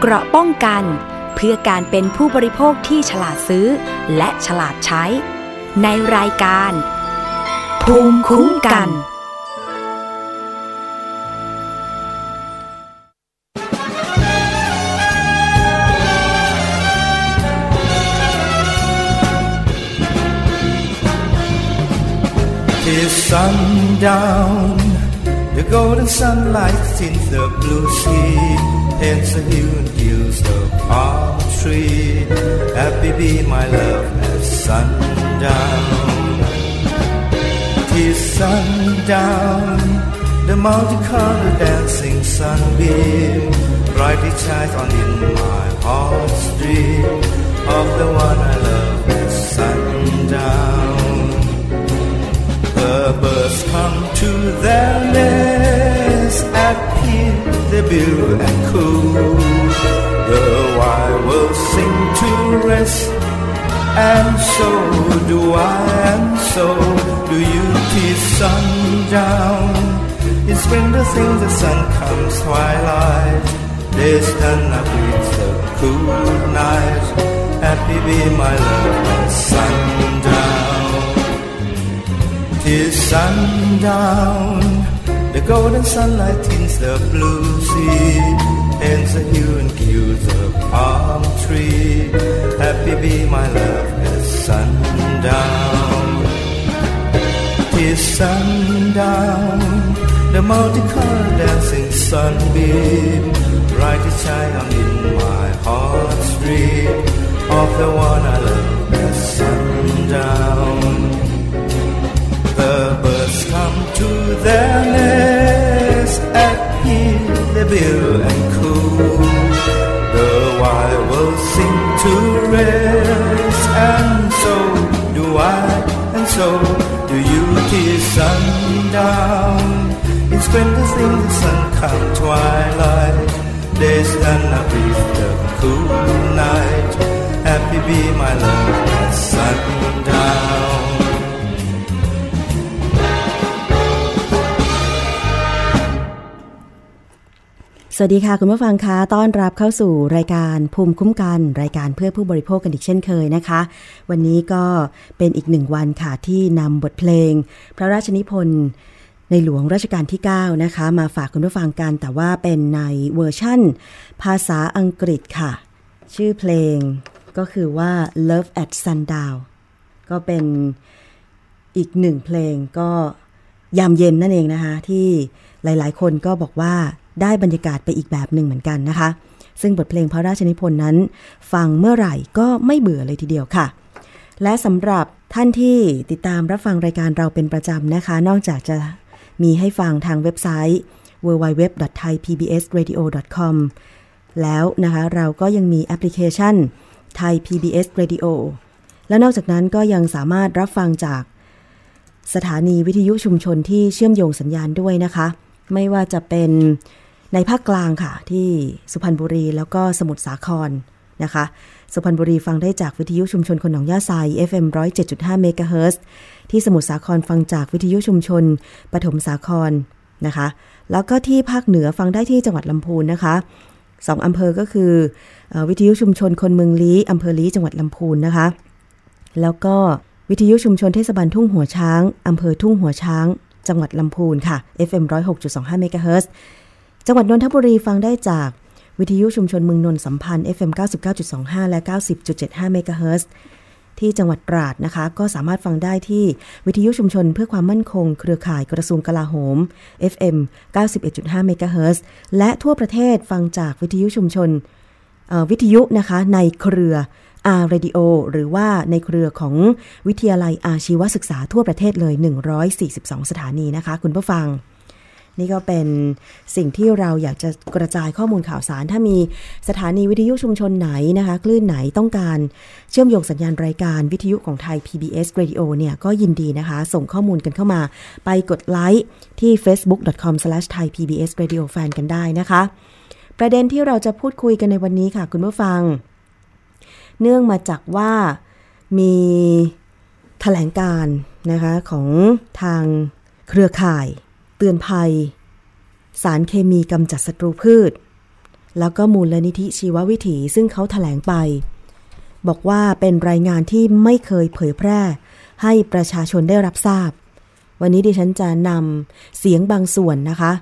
เกราะป้องกัน เพื่อการเป็นผู้บริโภคที่ฉลาดซื้อ และฉลาดใช้ ในรายการ ภูมิคุ้มกัน Tis sundown, the golden sunlight in the blue sea paints the hue and hues of palm tree. Happy be my love at sundown. Tis sundown, the multicolored dancing sunbeam brightly shines on in my heart's dream of the one I love at sundown. The birds come to their nest Peterbilt and cool. The wild will sing to rest, and so do I, and so do you. Tis sundown. In spring the thing the sun comes twilight. There's none I breathe the cool night. Happy be my love at sundown. Tis sundown, golden sunlight tints the blue sea, and the hue and hues of palm tree. Happy be my love at sundown. Tis sundown, the multicolored dancing sunbeam, brightly shine in my heart's dream of the one I love at sundown. The birds come to their nest Peterbilt and cool. The wild will sing to rest, and so do I, and so do you. Tis sundown. In splendor thing the sun come twilight. There's none I breathe the cool night. Happy be my love at sundown. สวัสดีค่ะ คุณผู้ฟังคะต้อนรับเข้าสู่รายการภูมิคุ้มกัน รายการเพื่อผู้บริโภคกันอีกเช่นเคยนะคะ วันนี้ก็เป็นอีกหนึ่งวันค่ะที่นำบทเพลง พระราชนิพนธ์ในหลวงรัชกาลที่ 9 นะคะ มาฝากคุณผู้ฟังกัน แต่ว่าเป็นในเวอร์ชั่น ภาษาอังกฤษค่ะ ชื่อเพลงก็คือว่า Love at Sundown ก็เป็นอีกหนึ่งเพลงก็ยามเย็นนั่นเองนะคะ ที่หลายๆ คนก็บอกว่า ได้บรรยากาศไปอีกแบบหนึ่งเหมือนกันนะคะ ซึ่งบทเพลงพระราชนิพนธ์นั้น ฟังเมื่อไหร่ก็ไม่เบื่อเลยทีเดียวค่ะ และสำหรับท่านที่ติดตามรับฟังรายการเราเป็นประจำนะคะ นอกจากจะมีให้ฟังทางเว็บไซต์ www.thaipbsradio.com แล้วนะคะเราก็ยังมีแอปพลิเคชัน Thai PBS Radio และนอกจากนั้นก็ยังสามารถรับฟังจากสถานีวิทยุชุมชนที่เชื่อมโยงสัญญาณด้วยนะคะ ไม่ว่าจะเป็น ในภาคกลางค่ะ ที่สุพรรณบุรีแล้วก็สมุทรสาครนะคะ สุพรรณบุรีฟังได้จากวิทยุชุมชนคนหนองย่าไซ FM 107.5เมกะเฮิรตซ์ที่สมุทรสาครฟังจากวิทยุชุมชนปฐมสาครนะคะ แล้วก็ที่ภาคเหนือฟังได้ที่จังหวัดลำพูนนะคะสองอำเภอก็คืออวิทยุชุมชนคนเมืองลี้อำเภอลี้จังหวัดลำพูนนะคะ แล้วก็วิทยุชุมชนเทศบาลทุ่งหัวช้างอำเภอทุ่งหัวช้าง จังหวัดลำพูนค่ะ FM 106.25เมกะเฮิรตซ์ จังหวัดนนทบุรีฟังได้จากวิทยุชุมชนเมืองนนสัมพันธ์ FM 99.25 และ 90.75 เมกะเฮิรตซ์ที่จังหวัดตราดนะคะ ก็สามารถฟังได้ที่วิทยุชุมชนเพื่อความมั่นคง เครือข่ายกระทรวงกลาโหม FM 91.5 เมกะเฮิรตซ์และทั่วประเทศฟังจากวิทยุชุมชนวิทยุนะคะในเครืออาร์เรดิโอหรือว่าในเครือของวิทยาลัยอาชีวศึกษาทั่วประเทศเลย 142 สถานีนะคะ คุณผู้ฟัง นี่ก็เป็นสิ่งที่เราอยากจะกระจายข้อมูลข่าวสาร ถ้ามีสถานีวิทยุชุมชนไหนนะคะ คลื่นไหนต้องการเชื่อมโยงสัญญาณรายการวิทยุของไทย PBS Radio เนี่ยก็ยินดีนะคะ ส่งข้อมูลกันเข้ามา ไปกดไลค์ที่ facebook.com/thaipbsradiofan กันได้นะคะ ประเด็นที่เราจะพูดคุยกันในวันนี้ค่ะ คุณผู้ฟัง เนื่องมาจากว่ามีแถลงการนะคะของทางเครือข่าย เตือนภัย สารเคมีกำจัดศัตรูพืช แล้วก็มูลนิธิชีววิถีซึ่งเขาถแถลงไป บอกว่าเป็นรายงานที่ไม่เคยเผยแพร่ ให้ประชาชนได้รับทราบ วันนี้ดิฉันจะนำเสียงบางส่วนนะคะ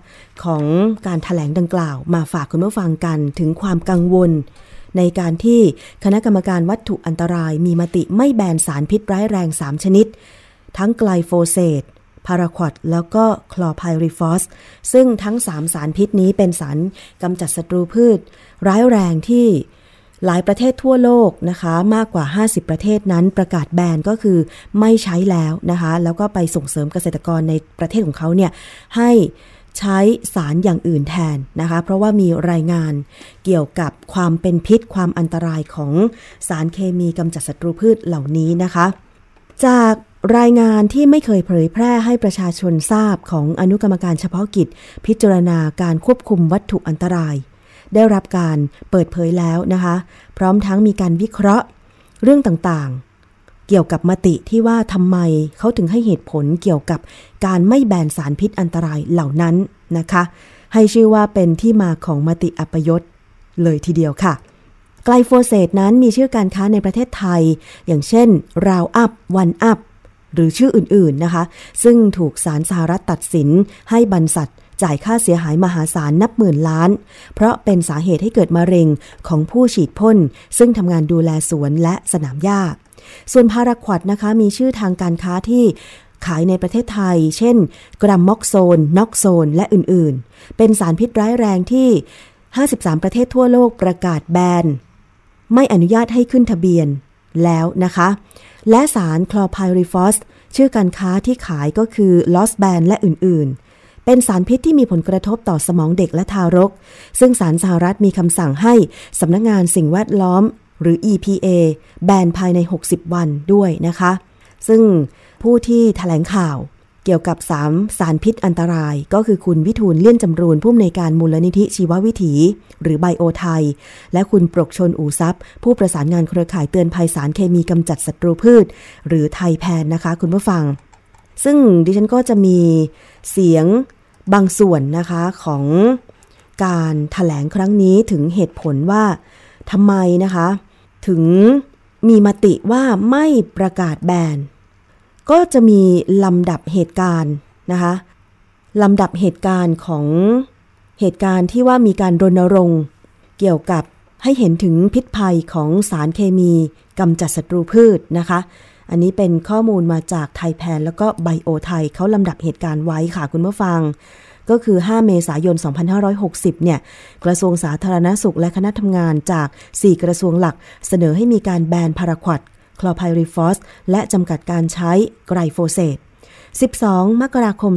ของการถแถลงดังกล่าว มาฝากคุณผู้ฟังกันถึงความกังวล ในการที่คณะกรรมการวัตถุอันตรายมีมติไม่แบนสารพิษร้ายแรง 3 ชนิด ทั้งไกลโฟเซต พาราควอดแล้วก็คลอไพริฟอส ซึ่งทั้ง 3 สารพิษนี้เป็นสารกำจัดศัตรูพืช ร้ายแรงที่หลายประเทศทั่วโลกนะคะ มากกว่า 50 ประเทศนั้นประกาศแบนก็คือไม่ใช้แล้วนะคะ แล้วก็ไปส่งเสริมเกษตรกรในประเทศของเขาเนี่ยให้ใช้สารอย่างอื่นแทนนะคะ เพราะว่ามีรายงานเกี่ยวกับความเป็นพิษความอันตรายของสารเคมีกำจัดศัตรูพืชเหล่านี้นะคะ จากรายงานที่ไม่เคยเผยแพร่ให้ประชาชนทราบของอนุกรรมการเฉพาะกิจ พิจารณาการควบคุมวัตถุอันตราย ได้รับการเปิดเผยแล้วนะคะ พร้อมทั้งมีการวิเคราะห์เรื่องต่างๆ เกี่ยวกับมติที่ว่าทำไมเขาถึงให้เหตุผลเกี่ยวกับการไม่แบนสารพิษอันตรายเหล่านั้นนะคะ ให้ชื่อว่าเป็นที่มาของมติอัปยศเลยทีเดียวค่ะ ไกลโฟเซตนั้นมีชื่อการค้าในประเทศไทย อย่างเช่น Roundup One-up หรือชื่ออื่นๆนะคะ ซึ่งถูกศาลสหรัฐตัดสินให้บรรษัทจ่ายค่าเสียหายมหาศาลนับหมื่นล้าน เพราะเป็นสาเหตุให้เกิดมะเร็งของผู้ฉีดพ่น ซึ่งทำงานดูแลสวนและสนามหญ้า ส่วนพาราควดนะคะมีชื่อทางการค้าที่ขายในประเทศไทย เช่น กรัมม็อกโซน น็อกโซน และอื่นๆ เป็นสารพิษร้ายแรงที่ 53 ประเทศทั่วโลกประกาศแบน ไม่อนุญาตให้ขึ้นทะเบียนแล้วนะคะ และสารคลอไพริฟอสชื่อการค้าที่ขายก็คือลอสแบนและอื่นๆ เป็นสารพิษที่มีผลกระทบต่อสมองเด็กและทารก ซึ่งสารสหรัฐมีคำสั่งให้สำนักงงานสิ่งแวดล้อม หรือ EPA แบนภายใน 60 วันด้วยนะคะ ซึ่งผู้ที่ถแถลงข่าว เกี่ยวกับสามสารพิษอันตราย ก็คือคุณวิทูลเลี่ยนจำรูนผู้อำนวยการมูลนิธิชีววิถี หรือไบโอไทย และคุณปรกชนอูซับผู้ประสานงานเครือข่ายเตือนภัยสารเคมีกำจัดศัตรูพืช หรือไทยแพนนะคะ คุณผู้ฟัง ซึ่งดิฉันก็จะมีเสียงบางส่วนนะคะของการถแถลงครั้งนี้ถึงเหตุผลว่าทำไมนะคะ ถึงมีมติว่าไม่ประกาศแบน ก็จะมีลำดับเหตุการณ์นะคะลำดับเหตุการณ์ของเหตุการณ์ที่ว่ามีการรณรงค์ เกี่ยวกับให้เห็นถึงพิษภัยของสารเคมีกำจัดศัตรูพืชนะคะ อันนี้เป็นข้อมูลมาจากไทยแพนแล้วก็ไบโอไทยเขาลำดับเหตุการณ์ไว้ค่ะคุณผู้ฟัง ก็คือ 5 เมษายน 2560 เนี่ย กระทรวงสาธารณสุขและคณะทำงานจาก 4 กระทรวงหลัก เสนอให้มีการแบนพาราควด คลอไพริฟอส และจำกัดการใช้ไกรโฟเซต12 มกราคม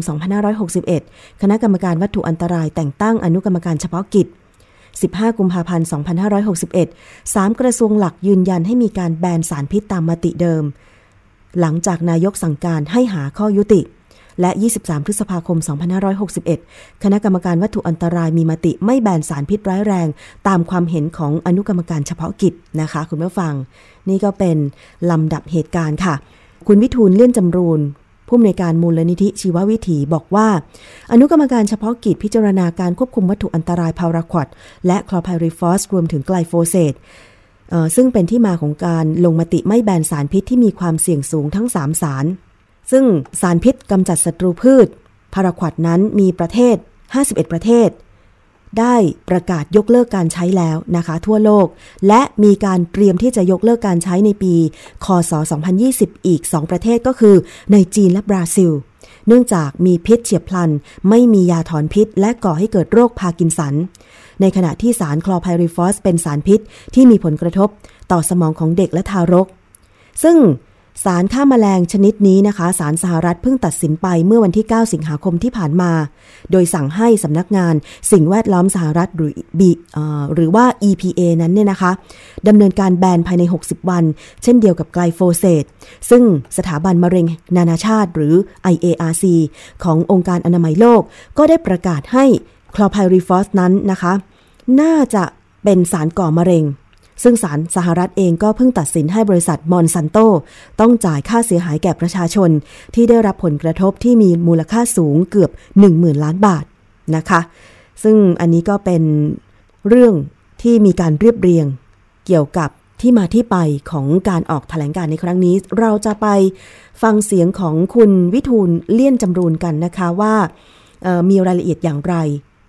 2561 คณะกรรมการวัตถุอันตรายแต่งตั้งอนุกรรมการเฉพาะกิจ 15 กุมภาพันธ์ 2561 3 กระทรวงหลักยืนยันให้มีการแบนสารพิษตามมติเดิม หลังจากนายกสั่งการให้หาข้อยุติ และ 23 พฤษภาคม 2561 คณะกรรมการวัตถุอันตรายมีมติไม่แบนสารพิษร้ายแรง ตามความเห็นของอนุกรรมการเฉพาะกิจนะคะ คุณผู้ฟัง นี่ก็เป็นลำดับเหตุการณ์ค่ะ คุณวิทูลเลื่อนจำรูนผู้อำนวยการมูลนิธิชีววิถีบอกว่า อนุกรรมการเฉพาะกิจพิจารณาการควบคุมวัตถุอันตรายพาราควดและคลอไพริฟอสรวมถึงไกลโฟเซตซึ่งเป็นที่มาของการลงมติไม่แบนสารพิษที่มีความเสี่ยงสูงทั้ง 3 สาร ซึ่งสารพิษกำจัดศัตรูพืช พาราควดนั้นมีประเทศ 51 ประเทศ ได้ประกาศยกเลิกการใช้แล้วนะคะ ทั่วโลก และมีการเตรียมที่จะยกเลิกการใช้ในปี คศ 2020 อีก 2 ประเทศก็คือ ในจีนและบราซิล เนื่องจากมีพิษเฉียบพลัน ไม่มียาถอนพิษ และก่อให้เกิดโรคพากินสัน ในขณะที่สารคลอไพริฟอสเป็นสารพิษที่มีผลกระทบ ต่อสมองของเด็กและทารก ซึ่ง สารฆ่ามาแมลงชนิดนี้นะคะสารสหรัฐเพิ่งตัดสินไปเมื่อวันที่ 9 สิงหาคมที่ผ่านมา โดยสั่งให้สำนักงานสิ่งแวดล้อมสหรัฐหรือบีหรือว่า EPA นั้นเนี่ยนะคะดำเนินการแบนภายใน 60 วัน เช่นเดียวกับไกลโฟเซตซึ่งสถาบันมะเร็งนานาชาติหรือ IARC ขององค์การอนามัยโลก ก็ได้ประกาศให้คลอร์ไพริฟอสนั้นนะคะ น่าจะเป็นสารก่อมะเร็ง ซึ่งศาลสหรัฐเองก็เพิ่งตัดสินให้บริษัทมอนซันโตต้องจ่ายค่าเสียหายแก่ประชาชน ที่ได้รับผลกระทบที่มีมูลค่าสูงเกือบ 10,000 ล้านบาทนะคะ ซึ่งอันนี้ก็เป็นเรื่องที่มีการเรียบเรียงเกี่ยวกับที่มาที่ไปของการออกแถลงการในครั้งนี้ เราจะไปฟังเสียงของคุณวิทูลเลี่ยนจำรูนกันนะคะว่ามีรายละเอียดอย่างไร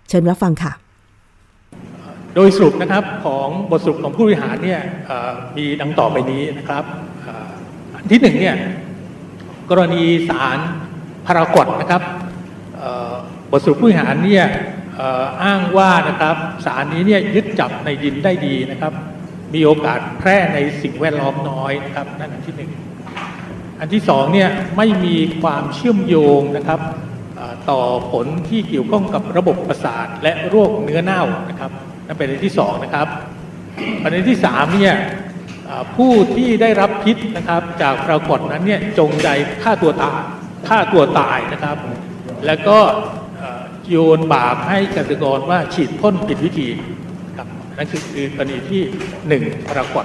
เชิญรับฟังค่ะ โดยสรุปนะครับของบทสรุปของผู้บริหารเนี่ยมีดังต่อไปนี้นะครับอันที่หนึ่งเนี่ยกรณีสารพารากอดนะครับบทสรุปผู้บริหารเนี่ยอ้างว่านะครับสารนี้เนี่ยยึดจับในดินได้ดีนะครับ มีโอกาสแพร่ในสิ่งแวดล้อมน้อยนะครับนั่นอันที่หนึ่งอันที่สองเนี่ยไม่มีความเชื่อมโยงนะครับต่อผลที่เกี่ยวข้องกับระบบประสาทและโรคเนื้อเน่านะครับ นั่นเป็นอันที่สองนะครับประเด็นที่สามเนี่ยผู้ที่ได้รับพิษนะครับ จากปรากฏนั้นเนี่ยจงใจฆ่าตัวตายฆ่าตัวตายนะครับ แล้วก็โยนบาปให้เกษตรกรว่าฉีดพ่นผิดวิธีครับนั่นคือคือกรณีที่หนึ่งปรากฏ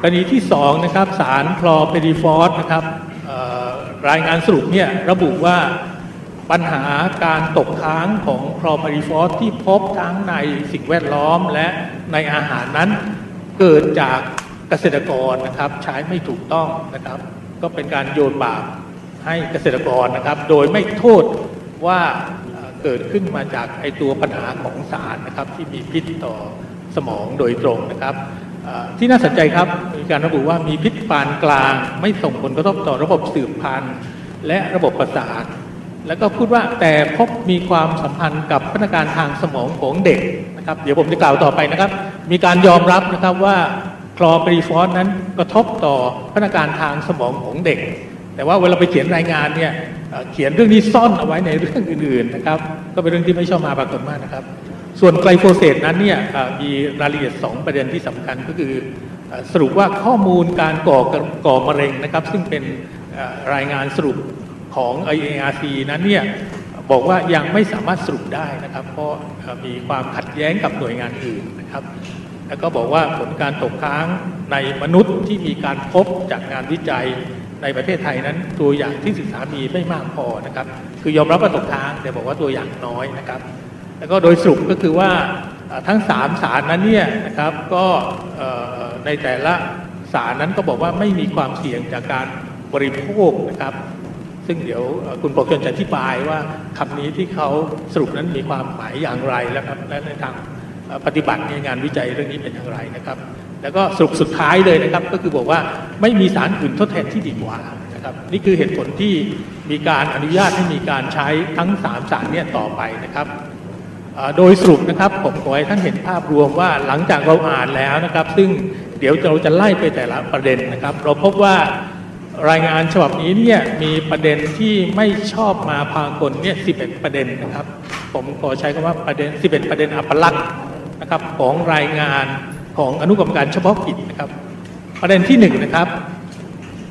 กรณีที่สองนะครับสารคลอเพดีฟอสนะครับรายงานสรุปเนี่ยระบุว่า ปัญหาการตกค้างของคลอพาริฟอสที่พบทั้งในสิ่งแวดล้อมและในอาหารนั้นเกิดจากเกษตรกรนะครับใช้ไม่ถูกต้องนะครับ ก็เป็นการโยนบาปให้เกษตรกรนะครับ โดยไม่โทษว่าเกิดขึ้นมาจากไอตัวปัญหาของสารนะครับที่มีพิษต่อสมองโดยตรงนะครับที่น่าสนใจครับมีการระบุว่ามีพิษปานกลาง ไม่ส่งผลกระทบต่อระบบสืบพันธุ์ และระบบประสาท แล้วก็พูดว่าแต่พบมีความสัมพันธ์กับพัฒนาการทางสมองของเด็กนะครับ เดี๋ยวผมจะกล่าวต่อไปนะครับ มีการยอมรับนะครับว่าคลอร์ไพริฟอสนั้นกระทบต่อพัฒนาการทางสมองของเด็ก แต่ว่าเวลาไปเขียนรายงานเนี่ยเขียนเรื่องนี้ซ่อนเอาไว้ในเรื่องอื่นๆนะครับ ก็เป็นเรื่องที่ไม่ชอบมาพากลมากนะครับ ส่วนไกลโฟเซตนั้นเนี่ยมีรายละเอียด 2 ประเด็นที่สำคัญก็คือสรุปว่าข้อมูลการก่อก่อมะเร็งนะครับ ซึ่งเป็นรายงานสรุป ของ IARC นั้นเนี่ยบอกว่ายังไม่สามารถสรุปได้นะครับ เพราะมีความขัดแย้งกับหน่วยงานอื่นนะครับ แล้วก็บอกว่าผลการตกค้างในมนุษย์ที่มีการพบจากงานวิจัยในประเทศไทยนั้นตัวอย่างที่ศึกษามีไม่มากพอนะครับ คือยอมรับว่าตกค้างแต่บอกว่าตัวอย่างน้อยนะครับ แล้วก็โดยสรุปก็คือว่าทั้งสามสารนั้นเนี่ยนะครับก็ในแต่ละสารนั้นก็บอกว่าไม่มีความเสี่ยงจากการบริโภคนะครับ ซึ่งเดี๋ยวคุณปกชนจะอธิบายว่าคำนี้ที่เขาสรุปนั้นมีความหมายอย่างไรแล้วครับและในทางปฏิบัติในงานวิจัยเรื่องนี้เป็นอย่างไรนะครับ แล้วก็สรุปสุดท้ายเลยนะครับ ก็คือบอกว่าไม่มีสารอื่นทดแทนที่ดีกว่านะครับ นี่คือเหตุผลที่มีการอนุญาตให้มีการใช้ทั้ง 3 สารเนี่ยต่อไปนะครับโดยสรุปนะครับผมขอให้ท่านเห็นภาพรวมว่าหลังจากเราอ่านแล้วนะครับ ซึ่งเดี๋ยวเราจะไล่ไปแต่ละประเด็นนะครับ เราพบว่า รายงานฉบับนี้เนี่ยมีประเด็นที่ไม่ชอบมาพากลเนี่ยสิประเด็นนะครับ ผมขอใช้คำว่าประเด็น 11 ประเด็นอัปลักษณ์นะครับของรายงานของอนุกรรมการเฉพาะกิจนะครับ ประเด็นที่1นนะครับ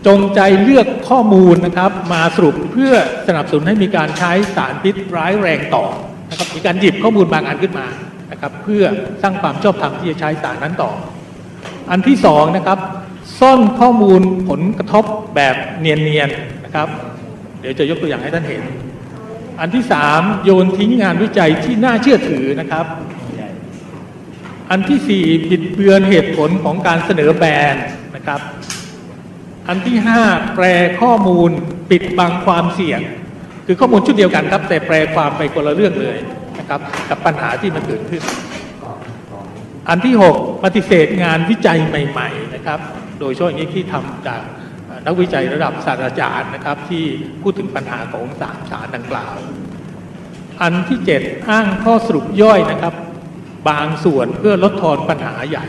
จงใจเลือกข้อมูลนะครับ มาสรุปเพื่อสนับสนุนให้มีการใช้สารพิษร้ายแรงต่อนะครับมีการหยิบข้อมูลบางอันขึ้นมานะครับ เพื่อสร้างความชอบธรรมที่จะใช้สารนั้นต่อ อันที่สองนะครับ ซ่อนข้อมูลผลกระทบแบบเนียนๆนะครับ เดี๋ยวจะยกตัวอย่างให้ท่านเห็น อันที่สามโยนทิ้งงานวิจัยที่น่าเชื่อถือนะครับ อันที่สี่บิดเบือนเหตุผลของการเสนอแบนนะครับ อันที่ห้าแปลข้อมูลปิดบังความเสี่ยง คือข้อมูลชุดเดียวกันครับ แต่แปลความไปคนละเรื่องเลยนะครับ กับปัญหาที่มันเกิดขึ้น อันที่ 6 ปฏิเสธงานวิจัยใหม่ ๆ นะครับ โดยเฉพาะอย่างนี้ที่ทำจากนักวิจัยระดับศาสตราจารย์นะครับ ที่พูดถึงปัญหาของสารสารดังกล่าว อันที่ 7 อ้างข้อสรุปย่อยนะครับ บางส่วนเพื่อลดทอนปัญหาใหญ่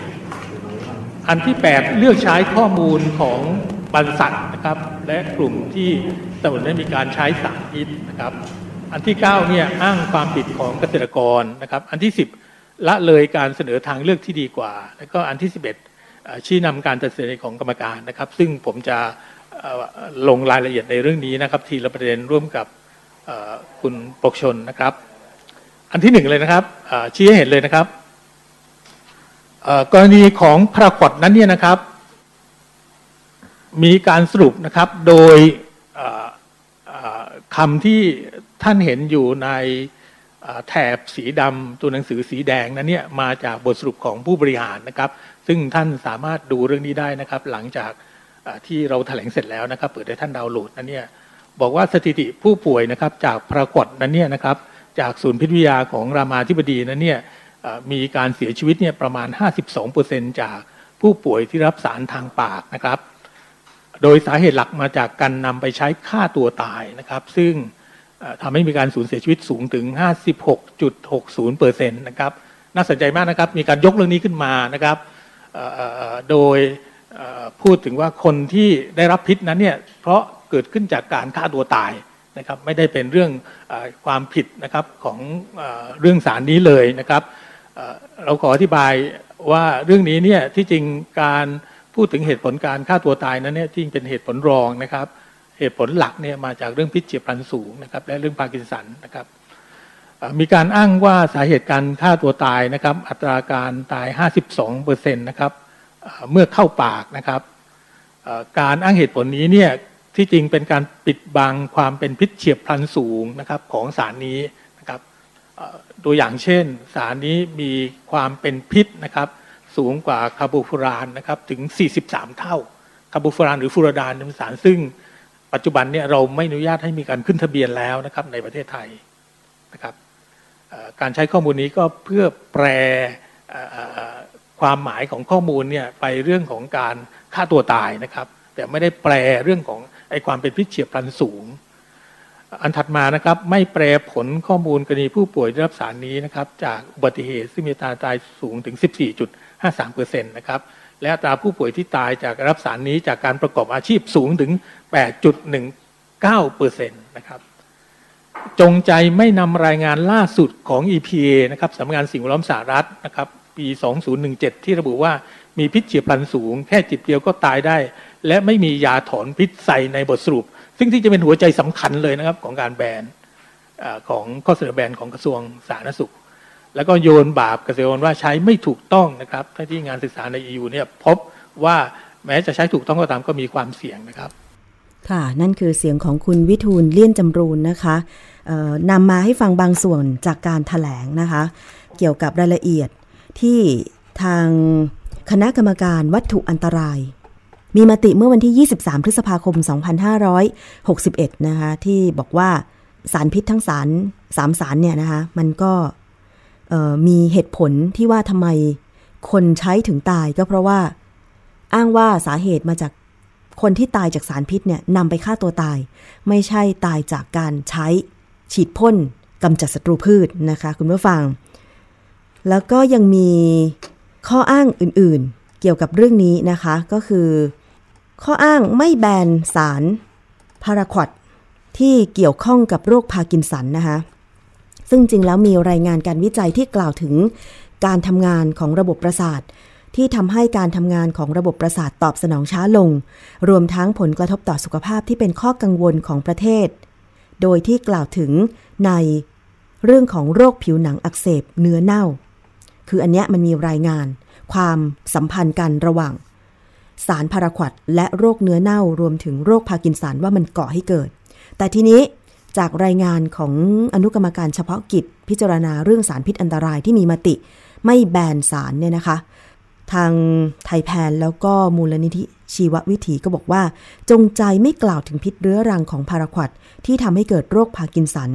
อันที่ 8 เลือกใช้ข้อมูลของบรรษัทนะครับ และกลุ่มที่สนุนให้มีการใช้สารพิษนะครับ อันที่9เนี่ยอ้างความผิดของเกษตรกรนะครับ อันที่ 10 ละเลยการเสนอทางเลือกที่ดีกว่า แล้วก็อันที่ 11 ชี้นำการตัดสินใจของกรรมการนะครับ ซึ่งผมจะลงรายละเอียดในเรื่องนี้นะครับ ทีละประเด็นร่วมกับคุณปกชนนะครับ อันที่หนึ่งเลยนะครับชี้ให้เห็นเลยนะครับกรณีของพระกดนั้นเนี่ยนะครับ มีการสรุปนะครับโดยคำที่ท่านเห็นอยู่ในแถบสีดำตัวหนังสือสีแดงนั้นเนี่ยมาจากบทสรุปของผู้บริหารนะครับ ซึ่งท่านสามารถดูเรื่องนี้ได้นะครับ หลังจากที่เราแถลงเสร็จแล้วนะครับเปิดให้ท่านดาวน์โหลดนั้นเนี่ยบอกว่าสถิติผู้ป่วยนะครับจากปรากฏนั้นเนี่ยนะครับจากศูนย์พิทยาของรามาธิบดีนั้นเนี่ยมีการเสียชีวิตเนี่ยประมาณ 52%จากผู้ป่วยที่รับสารทางปากนะครับ โดยสาเหตุหลักมาจากการนำไปใช้ฆ่าตัวตายนะครับ ซึ่งทำให้มีการสูญเสียชีวิตสูงถึง 56.60%นะครับน่าสนใจมากนะครับ มีการยกเรื่องนี้ขึ้นมานะครับ โดยพูดถึงว่าคนที่ได้รับพิษนั้นเนี่ยเพราะเกิดขึ้นจากการฆ่าตัวตายนะครับไม่ได้เป็นเรื่องอความผิดนะครับของอเรื่องสารนี้เลยนะครับเราขออธิบายว่าเรื่องนี้เนี่ยที่จริงการพูดถึงเหตุผลการฆ่าตัวตายนั้นเนี่ยที่เป็นเหตุผลรองนะครับ เหตุผลหลักเนี่ยมาจากเรื่องพิษเฉียบพลันสูงนะครับและเรื่องพาร์กินสันนะครับ มีการอ้างว่าสาเหตุการฆ่าตัวตายนะครับ อัตราการตาย 52เปอร์เซ็นต์นะครับเมื่อเข้าปากนะครับการอ้างเหตุผลนี้เนี่ยที่จริงเป็นการปิดบังความเป็นพิษเฉียบพลันสูงนะครับของสารนี้นะครับตัวอย่างเช่น สารนี้มีความเป็นพิษนะครับสูงกว่าคาร์บูฟูรานนะครับถึง 43 เท่าคาร์บูฟูรานหรือฟูรดานเป็นสารซึ่งปัจจุบันเนี่ยเราไม่อนุญาตให้มีการขึ้นทะเบียนแล้วนะครับในประเทศไทยนะครับ การใช้ข้อมูลนี้ก็เพื่อแปลความหมายของข้อมูลเนี่ยไปเรื่องของการฆ่าตัวตายนะครับ แต่ไม่ได้แปลเรื่องของไอ้ความเป็นพิษเฉียบพลันสูง อันถัดมานะครับไม่แปลผลข้อมูลกรณีผู้ป่วยได้รับสารนี้นะครับ จากอุบัติเหตุซึ่งมีตาตายสูงถึง 14.53%นะครับและตราผู้ป่วยที่ตายจากรับสารนี้จากการประกอบอาชีพสูงถึง 8.19เปอร์เซ็นต์นะครับ จงใจไม่นำรายงานล่าสุดของ EPA นะครับสำนักงานสิ่งแวดล้อมสหรัฐนะครับ ปี 2017 ที่ระบุว่ามีพิษเฉียบพลันสูง แค่จิตเดียวก็ตายได้ และไม่มียาถอนพิษใส่ในบทสรุป ซึ่งที่จะเป็นหัวใจสำคัญเลยนะครับของการแบนของข้อเสนอแบนของกระทรวงสาธารณสุข แล้วก็โยนบาปเกษตรกรว่าใช้ไม่ถูกต้องนะครับถ้าที่งานศึกษาใน EU เนี่ยพบว่าแม้จะใช้ถูกต้องก็ตามก็มีความเสี่ยงนะครับ ค่ะ นั่นคือเสียงของคุณวิทูลเลี่ยนจำรูนนะคะ นำมาให้ฟังบางส่วนจากการถแถลงนะคะ เกี่ยวกับรายละเอียดที่ทางคณะกรรมการวัตถุอันตราย มีมติเมื่อวันที่ 23 พฤษภาคม 2561 นะคะ ที่บอกว่าสารพิษทั้งสารสามสารเนี่ยนะคะ มันก็มีเหตุผลที่ว่าทำไมคนใช้ถึงตายก็เพราะว่าอ้างว่าสาเหตุมาจากคนที่ตายจากสารพิษเนี่ยนำไปฆ่าตัวตาย ไม่ใช่ตายจากการใช้ ฉีดพ่นกำจัดศัตรูพืชนะคะคุณผู้ฟัง แล้วก็ยังมีข้ออ้างอื่นๆ เกี่ยวกับเรื่องนี้นะคะก็คือ ข้ออ้างไม่แบนสารพาราควดที่เกี่ยวข้องกับโรคพาร์กินสันนะคะซึ่งจริงแล้วมีรายงานการวิจัยที่กล่าวถึงการทำงานของระบบประสาท ที่ทำให้การทำงานของระบบประสาทตอบสนองช้าลง รวมทั้งผลกระทบต่อสุขภาพที่เป็นข้อกังวลของประเทศ โดยที่กล่าวถึงในเรื่องของโรคผิวหนังอักเสบเนื้อเน่า คืออันนี้มันมีรายงาน ความสัมพันธ์กันระหว่าง สารพาราควดและโรคเนื้อเน่ารวมถึงโรคพากินสันว่ามันก่อให้เกิด แต่ทีนี้จากรายงานของอนุกรรมการเฉพาะกิจ พิจารณาเรื่องสารพิษอันตรายที่มีมติ ไม่แบนสารเนี่ยนะคะ ทางไทยแพนแล้วก็มูลนิธิชีววิถีก็บอกว่า จงใจไม่กล่าวถึงพิษเรื้อรังของพาราควดที่ทำให้เกิดโรคพาร์กินสัน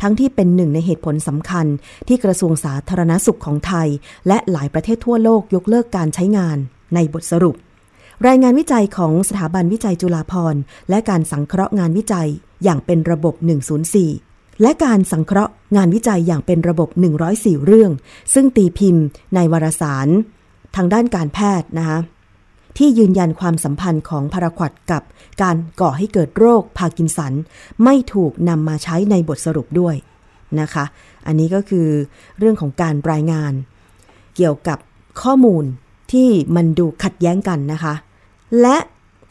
ทั้งที่เป็นหนึ่งในเหตุผลสำคัญ ที่กระทรวงสาธารณสุขของไทย และหลายประเทศทั่วโลกยกเลิกการใช้งาน ในบทสรุป รายงานวิจัยของสถาบันวิจัยจุฬาภรณ์และการสังเคราะห์งานวิจัยอย่างเป็นระบบ 104และการสังเคราะห์งานวิจัยอย่างเป็นระบบ 104 เรื่อง ซึ่งตีพิมพ์ในวารสาร ทางด้านการแพทย์นะคะที่ยืนยันความสัมพันธ์ของพาราควดกับการก่อให้เกิดโรคพาร์กินสัน ไม่ถูกนำมาใช้ในบทสรุปด้วยนะคะ อันนี้ก็คือเรื่องของการรายงาน เกี่ยวกับข้อมูลที่มันดูขัดแย้งกันนะคะ และ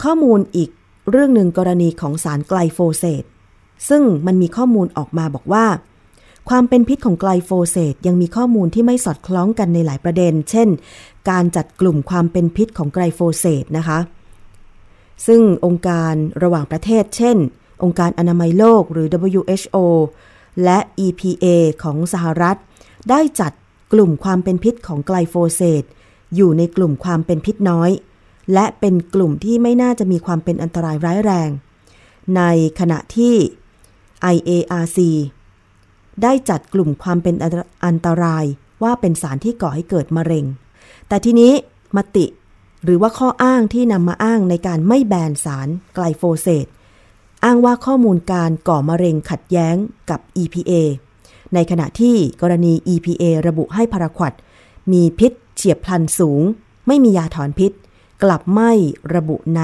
ข้อมูลอีกเรื่องหนึ่งกรณีของสารไกลโฟเซตซึ่งมันมีข้อมูลออกมาบอกว่า ความเป็นพิษของไกลโฟเซตยังมีข้อมูลที่ไม่สอดคล้องกันในหลายประเด็น เช่น การจัดกลุ่มความเป็นพิษของไกลโฟเซตนะคะ ซึ่งองค์การระหว่างประเทศ เช่น องค์การอนามัยโลกหรือ WHO และ EPA ของสหรัฐ ได้จัดกลุ่มความเป็นพิษของไกลโฟเซตอยู่ในกลุ่มความเป็นพิษน้อย และเป็นกลุ่มที่ไม่น่าจะมีความเป็นอันตรายร้ายแรง ในขณะที่ IARC ได้จัดกลุ่มความเป็นอันตรายว่าเป็นสารที่ก่อให้เกิดมะเร็ง แต่ทีนี้มติหรือว่าข้ออ้างที่นำมาอ้างในการไม่แบนสารไกลโฟเซตอ้างว่าข้อมูลการก่อมะเร็งขัดแย้งกับ EPA ในขณะที่กรณี EPA ระบุให้พาราควดมีพิษเฉียบพลันสูง ไม่มียาถอนพิษ กลับไม่ระบุใน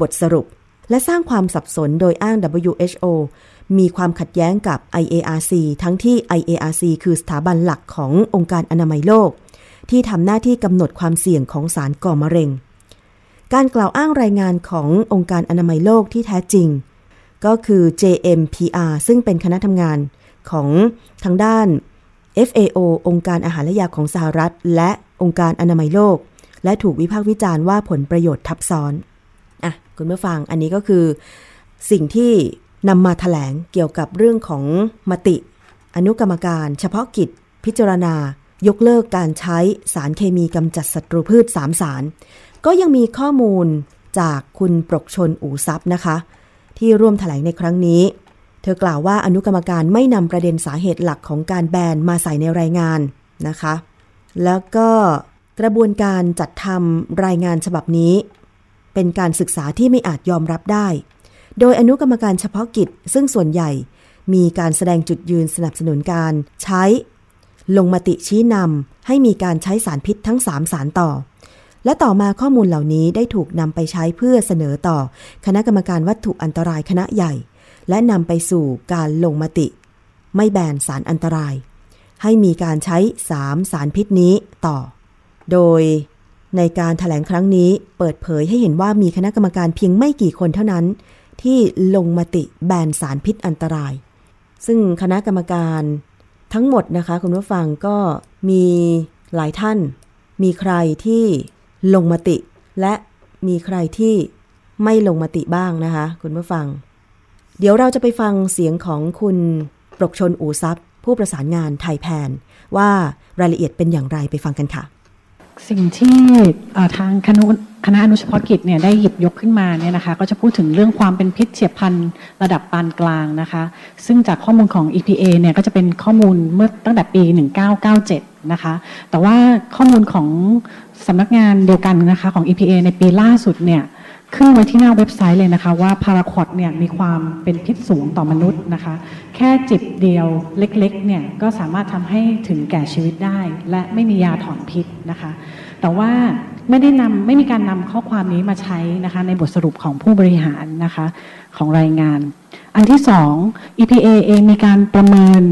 บทสรุป และสร้างความสับสนโดยอ้าง WHO มีความขัดแย้งกับ IARC ทั้งที่ IARC คือสถาบันหลักขององค์การอนามัยโลก ที่ทำหน้าที่กำหนดความเสี่ยงของสารก่อมะเร็ง การกล่าวอ้างรายงานขององค์การอนามัยโลกที่แท้จริง ก็คือ JMPR ซึ่งเป็นคณะทำงานของทางด้าน FAO องค์การอาหารและยาของสหรัฐ และองค์การอนามัยโลก และถูกวิพากษ์วิจารณ์ว่าผลประโยชน์ทับซ้อนอะคุณผู้ฟังอันนี้ก็คือสิ่งที่ นำมาถแถลงเกี่ยวกับเรื่องของมติ อนุกรรมการเฉพาะกิจ พิจารณายกเลิกการใช้สารเคมีกำจัดศัตรูพืช 3 สาร ก็ยังมีข้อมูลจากคุณปรกชนอูซับนะคะ ที่ร่วมถแถลงในครั้งนี้ เธอกล่าวว่าอนุกรรมการไม่นำประเด็นสาเหตุหลักของการแบนมาใส่ในรายงานนะคะ แล้วก็กระบวนการจัดทำรายงานฉบับนี้ เป็นการศึกษาที่ไม่อาจยอมรับได้ โดยอนุกรรมการเฉพาะกิจ ซึ่งส่วนใหญ่มีการแสดงจุดยืนสนับสนุนการใช้ ลงมติชี้นำให้มีการใช้สารพิษทั้ง 3 สารต่อ และต่อมาข้อมูลเหล่านี้ได้ถูกนำไปใช้เพื่อเสนอต่อคณะกรรมการวัตถุอันตรายคณะใหญ่ และนำไปสู่การลงมติ ไม่แบนสารอันตราย ให้มีการใช้ 3 สารพิษนี้ต่อ โดยในการถแถลงครั้งนี้เปิดเผยให้เห็นว่ามีคณะกรรมการเพียงไม่กี่คนเท่านั้น ที่ลงมติแบนสารพิษอันตราย ซึ่งคณะกรรมการทั้งหมดนะคะคุณผู้ฟังก็มีหลายท่าน มีใครที่ลงมติ และมีใครที่ไม่ลงมติบ้างนะคะคุณผู้ฟัง เดี๋ยวเราจะไปฟังเสียงของคุณปรกชนอูซับผู้ประสานงานไทยแพนว่ารายละเอียดเป็นอย่างไรไปฟังกันค่ะ สิ่งที่ทางคณะ คณะอนุเฉพาะกิจเนี่ยได้หยิบยกขึ้นมาเนี่ยนะคะ ก็จะพูดถึงเรื่องความเป็นพิษเฉียบพันธ์ระดับปานกลางนะคะ ซึ่งจากข้อมูลของ EPA เนี่ยก็จะเป็นข้อมูลเมื่อตั้งแต่ปี 1997 นะคะ แต่ว่าข้อมูลของสำนักงานเดียวกันนะคะของ EPA ในปีล่าสุดเนี่ยขึ้นไว้ที่หน้าเว็บไซต์เลยนะคะว่าพาราควอดเนี่ยมีความเป็นพิษสูงต่อมนุษย์นะคะ แค่จิบเดียวเล็กๆเนี่ยก็สามารถทำให้ถึงแก่ชีวิตได้ และไม่มียาถอนพิษนะคะ แต่ว่า ไม่ได้นำไม่มีการนำข้อความนี้มาใช้นะคะในบทสรุปของผู้บริหารนะคะของรายงาน อันที่สอง EPA เองมีการประเมิน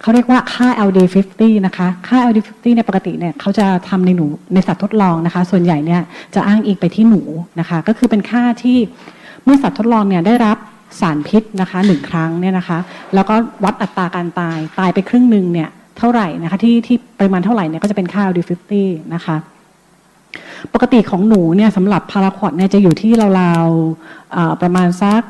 เขาเรียกว่าค่า LD50 นะคะค่า LD50 ในปกติเนี่ยเขาจะทำในหนูในสัตว์ทดลองนะคะ ส่วนใหญ่เนี่ยจะอ้างอิงไปที่หนูนะคะก็คือเป็นค่าที่เมื่อสัตว์ทดลองเนี่ยได้รับสารพิษนะคะหนึ่งครั้งเนี่ยนะคะ แล้วก็วัดอัตราการตายตายไปครึ่งหนึ่งเนี่ย เท่าไหร่นะคะที่ที่ปริมาณเท่าไหร่เนี่ยก็จะเป็นค่า LD50 นะคะปกติของหนูเนี่ยสำหรับพาราควอดเนี่ยจะอยู่ที่ราวๆประมาณสัก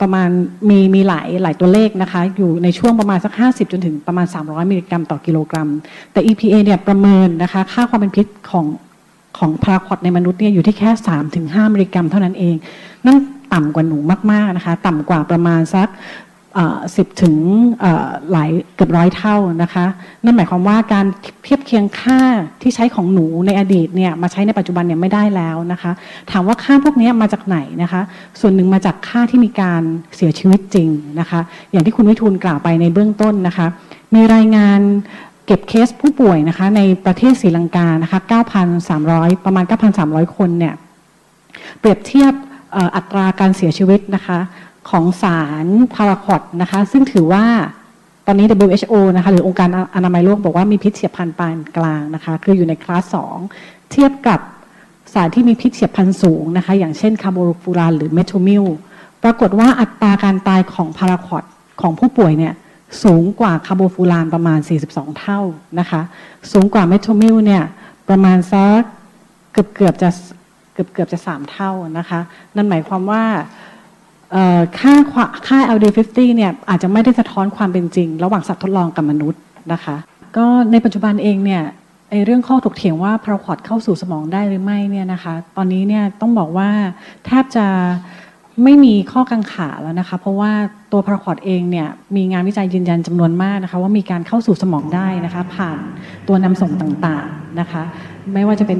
ประมาณมีมีหลายหลายตัวเลขนะคะ อยู่ในช่วงประมาณสัก 50 จนถึงประมาณ 300 มิลลิกรัมต่อกิโลกรัม แต่ EPA เนี่ยประเมินนะคะ ค่าความเป็นพิษของของพาราควอดในมนุษย์เนี่ยอยู่ที่แค่ 3-5 มิลลิกรัมเท่านั้นเอง นั่นต่ำกว่าหนูมากๆนะคะ ต่ำกว่าประมาณสัก สิบถึงหลายเกือบร้อยเท่านะคะ นั่นหมายความว่าการเทียบเคียงค่าที่ใช้ของหนูในอดีตเนี่ยมาใช้ในปัจจุบันเนี่ยไม่ได้แล้วนะคะ ถามว่าค่าพวกนี้มาจากไหนนะคะ ส่วนหนึ่งมาจากค่าที่มีการเสียชีวิตจริงนะคะ อย่างที่คุณวิทูลกล่าวไปในเบื้องต้นนะคะ มีรายงานเก็บเคสผู้ป่วยนะคะในประเทศศรีลังกานะคะ 9,300 ประมาณ 9,300 คนเนี่ยเปรียบเทียบอัตราการเสียชีวิตนะคะ ของสารพาราควอตนะคะ ซึ่งถือว่าตอนนี้ WHO นะคะหรือองค์การอนามัยโลกบอกว่ามีพิษเฉียบพลันปานกลางนะคะ คืออยู่ในคลาส 2 เทียบกับสารที่มีพิษเฉียบพลันสูงนะคะ อย่างเช่นคาร์โบฟูรานหรือเมโทมิลปรากฏว่าอัตราการตายของพาราควอตของผู้ป่วยเนี่ยสูงกว่าคาร์โบฟูรานประมาณ 42 เท่านะคะ สูงกว่าเมโทมิลเนี่ยประมาณสักเกือบเกือบจะเกือบเกือบจะ 3 เท่านะคะ นั่นหมายความว่า ค่าค่า LD50 เนี่ยอาจจะไม่ได้สะท้อนความเป็นจริง ระหว่างสัตว์ทดลองกับมนุษย์นะคะ ก็ในปัจจุบันเองเนี่ยไอ้เรื่องข้อถกเถียงว่าพาราควอตเข้าสู่สมองได้หรือไม่เนี่ยนะคะ ตอนนี้เนี่ยต้องบอกว่าแทบจะไม่มีข้อกังขาแล้วนะคะ เพราะว่าตัวพาราควอดเองเนี่ยมีงานวิจัยยืนยันจำนวนมากนะคะ ว่ามีการเข้าสู่สมองได้นะคะ ผ่านตัวนำส่งต่างๆนะคะ ไม่ว่าจะเป็น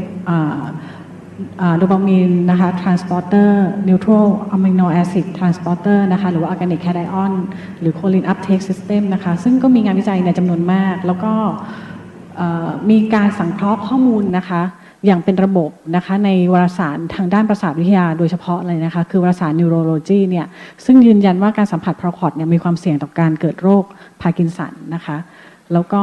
โดปามีนนะคะ transporter neutral amino acid transporter นะคะหรือว่า organic cation หรือ choline uptake system นะคะซึ่งก็มีงานวิจัยในจำนวนมาก แล้วก็มีการสังเคราะห์ข้อมูลนะคะอย่างเป็นระบบนะคะในวารสารทางด้านประสาทวิทยาโดยเฉพาะเลยนะคะคือวารสาร Neurology เนี่ยซึ่งยืนยันว่าการสัมผัสพาราควอตเนี่ยมีความเสี่ยงต่อการเกิดโรคพาร์กินสันนะคะแล้วก็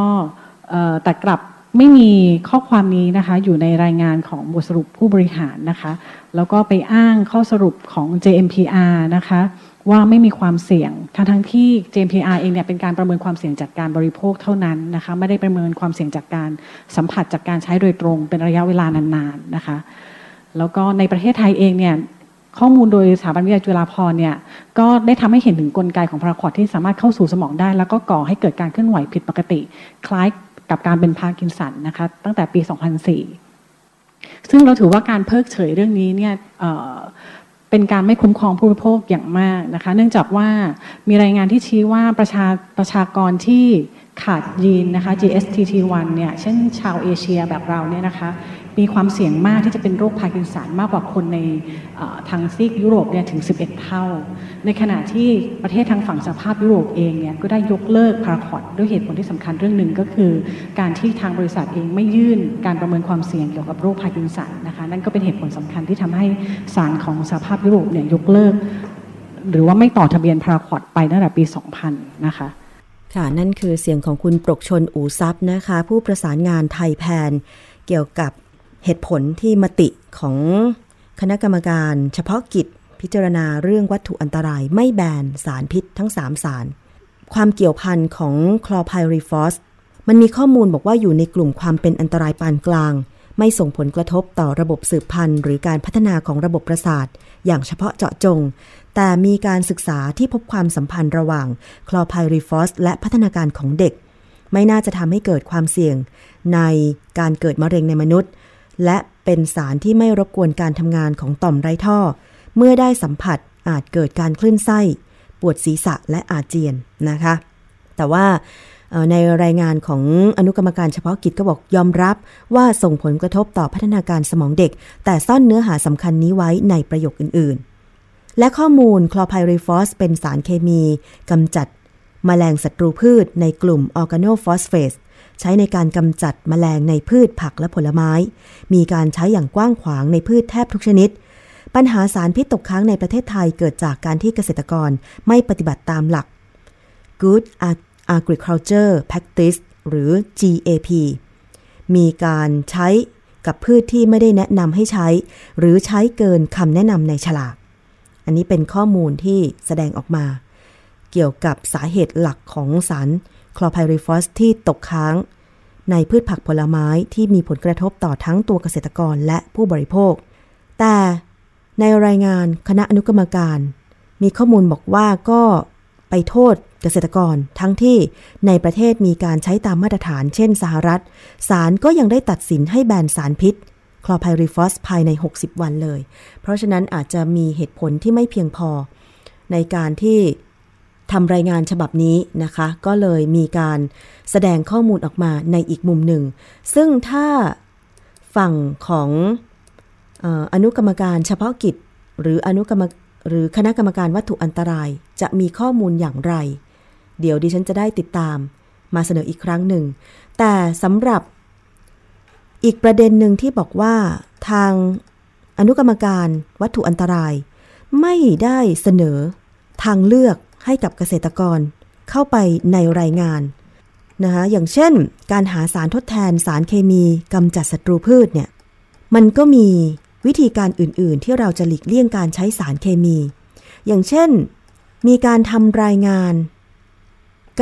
แต่กลับ ไม่มีข้อความนี้นะคะอยู่ในรายงานของบทสรุปผู้บริหารนะคะ แล้วก็ไปอ้างข้อสรุปของ JMPR นะคะว่าไม่มีความเสี่ยง ทั้งทั้งที่ JMPR เองเนี่ยเป็นการประเมินความเสี่ยงจากการบริโภคเท่านั้นนะคะไม่ได้ประเมินความเสี่ยงจากการสัมผัสจากการใช้โดยตรงเป็นระยะเวลานานๆนะคะแล้วก็ในประเทศไทยเองเนี่ยข้อมูลโดยสถาบันวิจัยจุฬาภรณ์เนี่ยก็ได้ทำให้เห็นถึงกลไกของพาราควอตที่สามารถเข้าสู่สมองได้ แล้วก็ก่อให้เกิดการเคลื่อนไหวผิดปกติ คล้าย กับการเป็นพาร์กินสันนะคะตั้งแต่ปี 2004 ซึ่งเราถือว่าการเพิกเฉยเรื่องนี้เนี่ยเป็นการไม่คุ้มครองผู้บริโภคอย่างมากนะคะ เนื่องจากว่ามีรายงานที่ชี้ว่าประชาประชากรที่ขาดยีนนะคะ GSTT1 เนี่ยเช่นชาวเอเชียแบบเราเนี่ยนะคะ มีความเสี่ยงมากที่จะเป็นโรคพาร์กินสันมากกว่าคนในทางซีกยุโรปเนี่ยถึง 11 เท่า ในขณะที่ประเทศทางฝั่งสหภาพยุโรปเองเนี่ยก็ได้ยกเลิกพาราควอตด้วยเหตุผลที่สำคัญเรื่องหนึ่งก็คือ การที่ทางบริษัทเองไม่ยื่นการประเมินความเสี่ยงเกี่ยวกับโรคพาร์กินสันนะคะนั่นก็เป็นเหตุผลสำคัญที่ทำให้ศาลของสหภาพยุโรปเนี่ยยกเลิก หรือว่าไม่ต่อทะเบียนพาราคอดไปตั้งแต่ปี 2000 นะคะค่ะ นั่นคือเสียงของคุณปรกชนอูซับนะคะ ผู้ประสานงานไทยแพน เกี่ยวกับ เหตุผลที่มติของคณะกรรมการเฉพาะกิจพิจารณาเรื่องวัตถุอันตรายไม่แบนสารพิษทั้ง 3 สาร ความเกี่ยวพันของคลอไพริฟอสมันมีข้อมูลบอกว่าอยู่ในกลุ่มความเป็นอันตรายปานกลาง ไม่ส่งผลกระทบต่อระบบสืบพันธุ์ หรือการพัฒนาของระบบประสาท อย่างเฉพาะเจาะจง แต่มีการศึกษาที่พบความสัมพันธ์ระหว่างคลอไพริฟอสและพัฒนาการของเด็ก ไม่น่าจะทำให้เกิดความเสี่ยง ในการเกิดมะเร็งในมนุษย์ และเป็นสารที่ไม่รบกวนการทำงานของต่อมไรท่อ เมื่อได้สัมผัสอาจเกิดการคลื่นไส้ ปวดศีรษะและอาเจียนนะคะ แต่ว่าในรายงานของอนุกรรมการเฉพาะกิจก็บอกยอมรับว่าส่งผลกระทบต่อพัฒนาการสมองเด็ก แต่ซ่อนเนื้อหาสำคัญนี้ไว้ในประโยคอื่นๆ และข้อมูลคลอร์ไพริฟอสเป็นสารเคมีกำจัดแมลงศัตรูพืชในกลุ่มออร์กาโนฟอสเฟต ใช้ในการกำจัดแมลงในพืชผักและผลไม้ มีการใช้อย่างกว้างขวางในพืชแทบทุกชนิด ปัญหาสารพิษตกค้างในประเทศไทยเกิดจากการที่เกษตรกรไม่ปฏิบัติตามหลัก Good Agriculture Practice หรือ GAP มีการใช้กับพืชที่ไม่ได้แนะนำให้ใช้ หรือใช้เกินคำแนะนำในฉลาก อันนี้เป็นข้อมูลที่แสดงออกมา เกี่ยวกับสาเหตุหลักของสารคลอไพริฟอสที่ตกค้าง ในพืชผักผลไม้ที่มีผลกระทบต่อทั้งตัวเกษตรกรและผู้บริโภค แต่ในรายงานคณะอนุกรรมการ มีข้อมูลบอกว่าก็ไปโทษเกษตรกรทั้งที่ในประเทศมีการใช้ตามมาตรฐานเช่นสหรัฐศาลก็ยังได้ตัดสินให้แบนสารพิษ คลอไพริฟอสภายใน 60 วันเลย เพราะฉะนั้นอาจจะมีเหตุผลที่ไม่เพียงพอ ในการที่ ทำรายงานฉบับนี้นะคะ ก็เลยมีการแสดงข้อมูลออกมาในอีกมุมหนึ่ง ซึ่งถ้าฝั่งของอนุกรรมการเฉพาะกิจ หรืออนุกรรมหรือคณะกรรมการวัตถุอันตรายจะมีข้อมูลอย่างไร เดี๋ยวดิฉันจะได้ติดตาม มาเสนออีกครั้งหนึ่ง แต่สำหรับอีกประเด็นหนึ่งที่บอกว่าทางอนุกรรมการวัตถุอันตราย ไม่ได้เสนอทางเลือก ให้กับเกษตรกรเข้าไปในรายงานนะคะอย่างเช่น การหาสารทดแทนสารเคมีกำจัดศัตรูพืชเนี่ยมันก็มีวิธีการอื่นๆ ที่เราจะหลีกเลี่ยงการใช้สารเคมี อย่างเช่น มีการทำรายงาน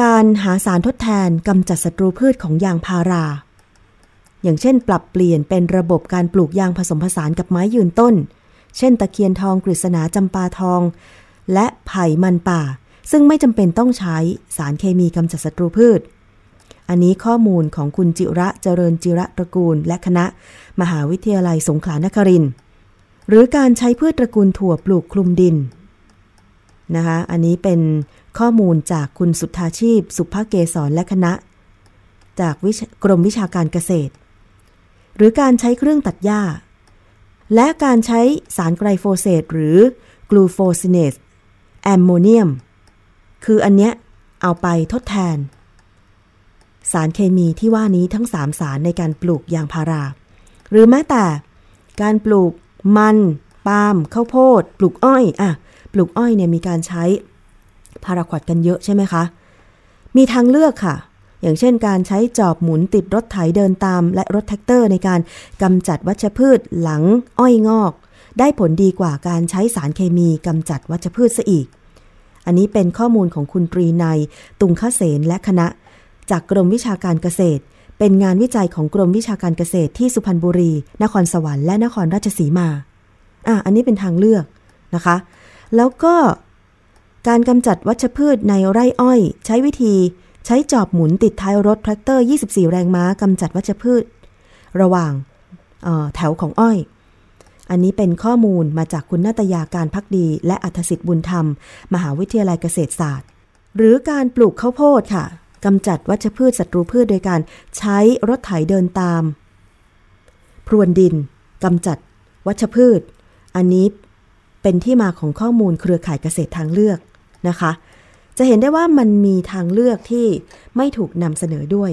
การหาสารทดแทนกำจัดศัตรูพืชของยางพารา อย่างเช่น ปรับเปลี่ยนเป็นระบบการปลูกยางผสมผสานกับไม้ยืนต้น เช่น ตะเคียนทองกฤษณาจำปาทอง และไผ่มันป่า ซึ่งไม่จำเป็นต้องใช้สารเคมีกำจัดศัตรูพืช อันนี้ข้อมูลของคุณจิระเจริญจิระตระกูล และคณะ มหาวิทยาลัยสงขลานครินทร์หรือการใช้พืชตระกูลถั่วปลูกคลุมดินนะคะอันนี้เป็นข้อมูลจากคุณสุทธาชีพ สุภาเกศรและคณะ จากกรมวิชาการเกษตร หรือการใช้เครื่องตัดหญ้า และการใช้สารไกลโฟเซตหรือกลูโฟซิเนตแอมโมเนียม คืออันเนี้ยเอาไปทดแทน สารเคมีที่ว่านี้ทั้ง3สารในการปลูกยางพารา หรือแม้แต่การปลูกมันปาล์มข้าวโพด ปลูกอ้อยอะปลูกอ้อยเนี่ยมีการใช้พาราควอตกันเยอะใช่ไหมคะ มีทางเลือกค่ะ อย่างเช่นการใช้จอบหมุนติดรถไถเดินตาม และรถแทรกเตอร์ในการกำจัดวัชพืชหลังอ้อยงอก ได้ผลดีกว่าการใช้สารเคมีกำจัดวัชพืชซะอีก อันนี้เป็นข้อมูลของคุณตรีในยตุงคเสนและคณะ จากกรมวิชาการเกษตร เป็นงานวิจัยของกรมวิชาการเกษตรที่สุพรรณบุรี นครสวรรค์และนครราชสีมาอะอันนี้เป็นทางเลือกนะคะ แล้วก็การกำจัดวัชพืชในไร่อ้อย ใช้วิธีใช้จอบหมุนติดท้ายรถแทรกเตอร์ 24 แรงม้ากำจัดวัชพืช ระหว่างแถวของอ้อย อันนี้เป็นข้อมูลมาจากคุณนาตยาการพักดี และอัธสิทธิ์บุญธรรม มหาวิทยาลัยเกษตรศาสตร์ หรือการปลูกข้าวโพดค่ะกำจัดวัชพืชศัตรูพืชโดยการใช้รถไถเดินตาม พรวนดินกำจัดวัชพืช อันนี้เป็นที่มาของข้อมูลเครือข่ายเกษตรทางเลือกนะคะ จะเห็นได้ว่ามันมีทางเลือกที่ไม่ถูกนำเสนอด้วย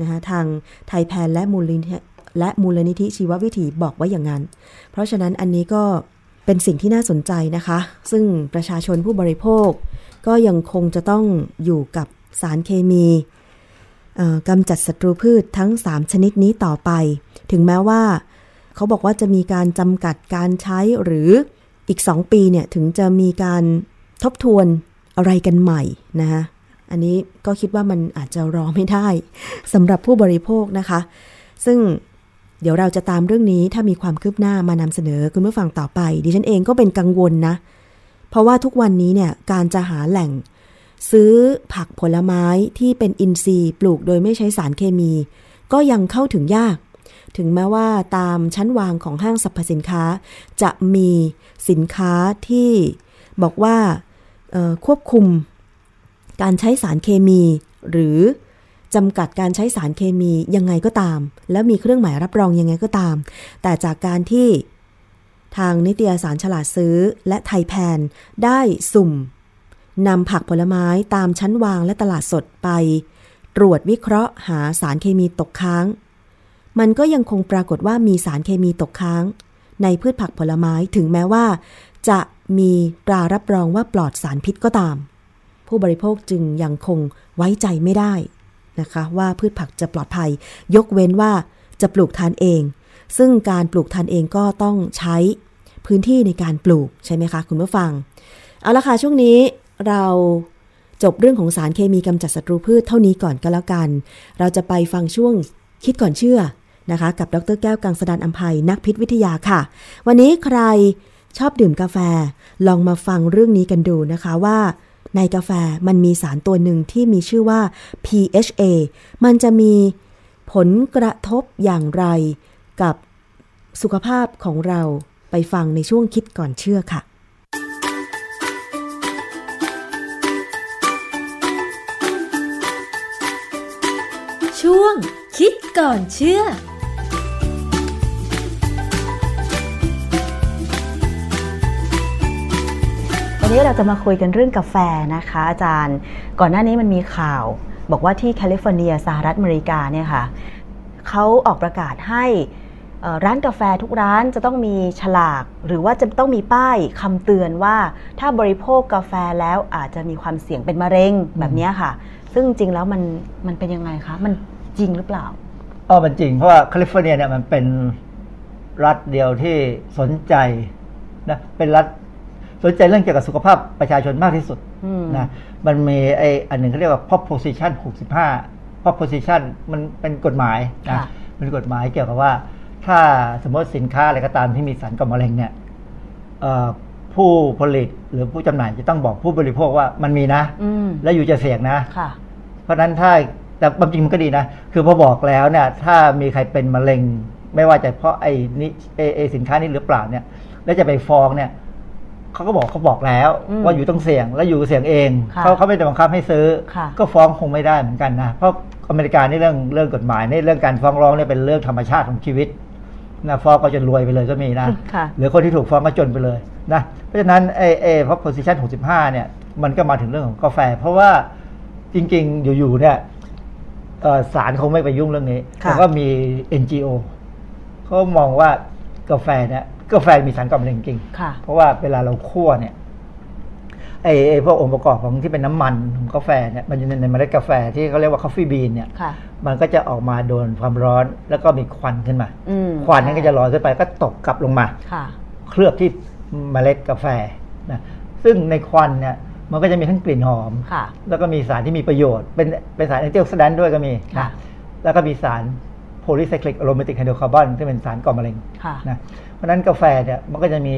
นะคะทางไทยแพนและมูลนิ และมูลนิธิชีววิถีบอกว่าอย่างนั้น เพราะฉะนั้นอันนี้ก็เป็นสิ่งที่น่าสนใจนะคะ ซึ่งประชาชนผู้บริโภค ก็ยังคงจะต้องอยู่กับสารเคมีกำจัดศัตรูพืชทั้ง 3 ชนิดนี้ต่อไป ถึงแม้ว่า เขาบอกว่าจะมีการจำกัดการใช้หรืออีก 2 ปีเนี่ย ถึงจะมีการทบทวนอะไรกันใหม่นะคะอันนี้ก็คิดว่ามันอาจจะรอไม่ได้สำหรับผู้บริโภคนะคะ ซึ่ง เดี๋ยวเราจะตามเรื่องนี้ถ้ามีความคืบหน้ามานำเสนอคุณผู้ฟังต่อไป ดิฉันเองก็เป็นกังวลนะ เพราะว่าทุกวันนี้เนี่ยการจะหาแหล่ง ซื้อผักผลไม้ที่เป็นอินทรีย์ปลูกโดยไม่ใช้สารเคมี ก็ยังเข้าถึงยาก ถึงแม้ว่าตามชั้นวางของห้างสรรพสินค้า จะมีสินค้าที่บอกว่าควบคุมการใช้สารเคมีหรือ จำกัดการใช้สารเคมียังไงก็ตาม แล้วมีเครื่องหมายรับรองยังไงก็ตาม แต่จากการที่ทางนิตยสารฉลาดซื้อและไทยแพนได้สุ่มนำผักผลไม้ตามชั้นวางและตลาดสดไป ตรวจวิเคราะห์หาสารเคมีตกค้าง มันก็ยังคงปรากฏว่ามีสารเคมีตกค้าง ในพืชผักผลไม้ถึงแม้ว่า จะมีตรารับรองว่าปลอดสารพิษก็ตาม ผู้บริโภคจึงยังคงไว้ใจไม่ได้ นะคะ ว่าพืชผักจะปลอดภัย ยกเว้นว่าจะปลูกทานเอง ซึ่งการปลูกทานเองก็ต้องใช้พื้นที่ในการปลูกใช่ไหมคะ คุณผู้ฟัง เอาละค่ะช่วงนี้เราจบเรื่องของสารเคมีกำจัดศัตรูพืชเท่านี้ก่อนก็แล้วกัน เราจะไปฟังช่วงคิดก่อนเชื่อนะคะ กับดรแก้วกังสดานอัมภัยนักพิษวิทยาค่ะ วันนี้ใครชอบดื่มกาแฟ ลองมาฟังเรื่องนี้กันดูนะคะว่า ในกาแฟมันมีสารตัวหนึ่งที่มีชื่อว่า PHA มันจะมีผลกระทบอย่างไรกับสุขภาพของเราไปฟังในช่วงคิดก่อนเชื่อค่ะ ช่วงคิดก่อนเชื่อ วันนี้เราจะมาคุยกันเรื่องกาแฟนะคะอาจารย์ ก่อนหน้านี้มันมีข่าว บอกว่าที่แคลิฟอร์เนียสหรัฐอเมริกาเนี่ยค่ะเขาออกประกาศให้ร้านกาแฟทุกร้านจะต้องมีฉลาก หรือว่าจะต้องมีป้ายคำเตือนว่า ถ้าบริโภคกาแฟแล้วอาจจะมีความเสี่ยงเป็นมะเร็งแบบนี้ค่ะ ซึ่งจริงแล้วมันมันเป็นยังไงคะ มันจริงหรือเปล่าอ๋อมันจริง เพราะว่าแคลิฟอร์เนียเนี่ยมันเป็นรัฐเดียวที่สนใจนะเป็นรัฐ สนใจเรื่องเกี่ยวกับสุขภาพประชาชนมากที่สุดนะมันมีไอ้อันหนึ่งเขาเรียกว่า proposition 65 proposition มันเป็นกฎหมายนะเป็นกฎหมายเกี่ยวกับว่า ถ้าสมมติสินค้าอะไรก็ตามที่มีสารก่อมะเร็งเนี่ยผผู้ผลิตหรือผู้จำหน่ายจะต้องบอกผู้บริโภคว่ามันมีนะอืมแล้วอยู่จะเสี่ยงนะค่ะเพราะฉะนั้นถ้าแต่ความจริงมันก็ดีนะ คือพอบอกแล้วเนี่ย ถ้ามีใครเป็นมะเร็ง ไม่ว่าจะเพราะไอ้นี่ไอ้ไอ้สินค้านี้หรือเปล่าเนี่ย แล้วจะไปฟ้องเนี่ย เขาก็บอกเขาบอกแล้วอืมว่าอยู่ต้องเสี่ยงแล้วอยู่เสี่ยงเองค่ะเขาเขาไม่ได้บังคับให้ซื้อค่ะก็ฟ้องคงไม่ได้เหมือนกันนะเพราะอเมริกานี่เรื่องเรื่องกฎหมายนี่เรื่องการฟ้องร้องเนี่ยเป็นเรื่องธรรมชาติของชีวิตนะฟ้องก็จนรวยไปเลยก็มีนะค่ะหรือคนที่ถูกฟ้องก็จนไปเลยนะเพราะฉะนั้นไอ้ไอ้เพราะ position 65 เนี่ย มันก็มาถึงเรื่องของกาแฟ เพราะว่าจริง ๆ อยู่ ๆ เนี่ยเอ่อศาลคงไม่ไปยุ่งเรื่องนี้ค่ะแต่ก็มี NGO เขามองว่ากาแฟเนี่ย กาแฟมีสารก่อมะเร็งจริง ค่ะ เพราะว่าเวลาเราคั่วเนี่ยไอ้ไอ้พวกองค์ประกอบของที่เป็นน้ำมันของกาแฟเนี่ยมันอยู่ในในเมล็ดกาแฟที่เขาเรียกว่า coffee bean เนี่ยค่ะ มันก็จะออกมาโดนความร้อนแล้วก็มีควันขึ้นมา อืมควันนั้นก็จะลอยขึ้นไปก็ตกกลับลงมา ค่ะ เคลือบที่เมล็ดกาแฟนะซึ่งในควันเนี่ยมันก็จะมีทั้งกลิ่นหอม ค่ะ แล้วก็มีสารที่มีประโยชน์ เป็นเป็นสาร antioxidant ด้วยก็มีค่ะ นะแล้วก็มีสาร polycyclic aromatic hydrocarbon ที่เป็นสารก่อมะเร็งค่ะ นะเพ ราะฉะนั้นกาแฟเนี่ยมันก็จะมี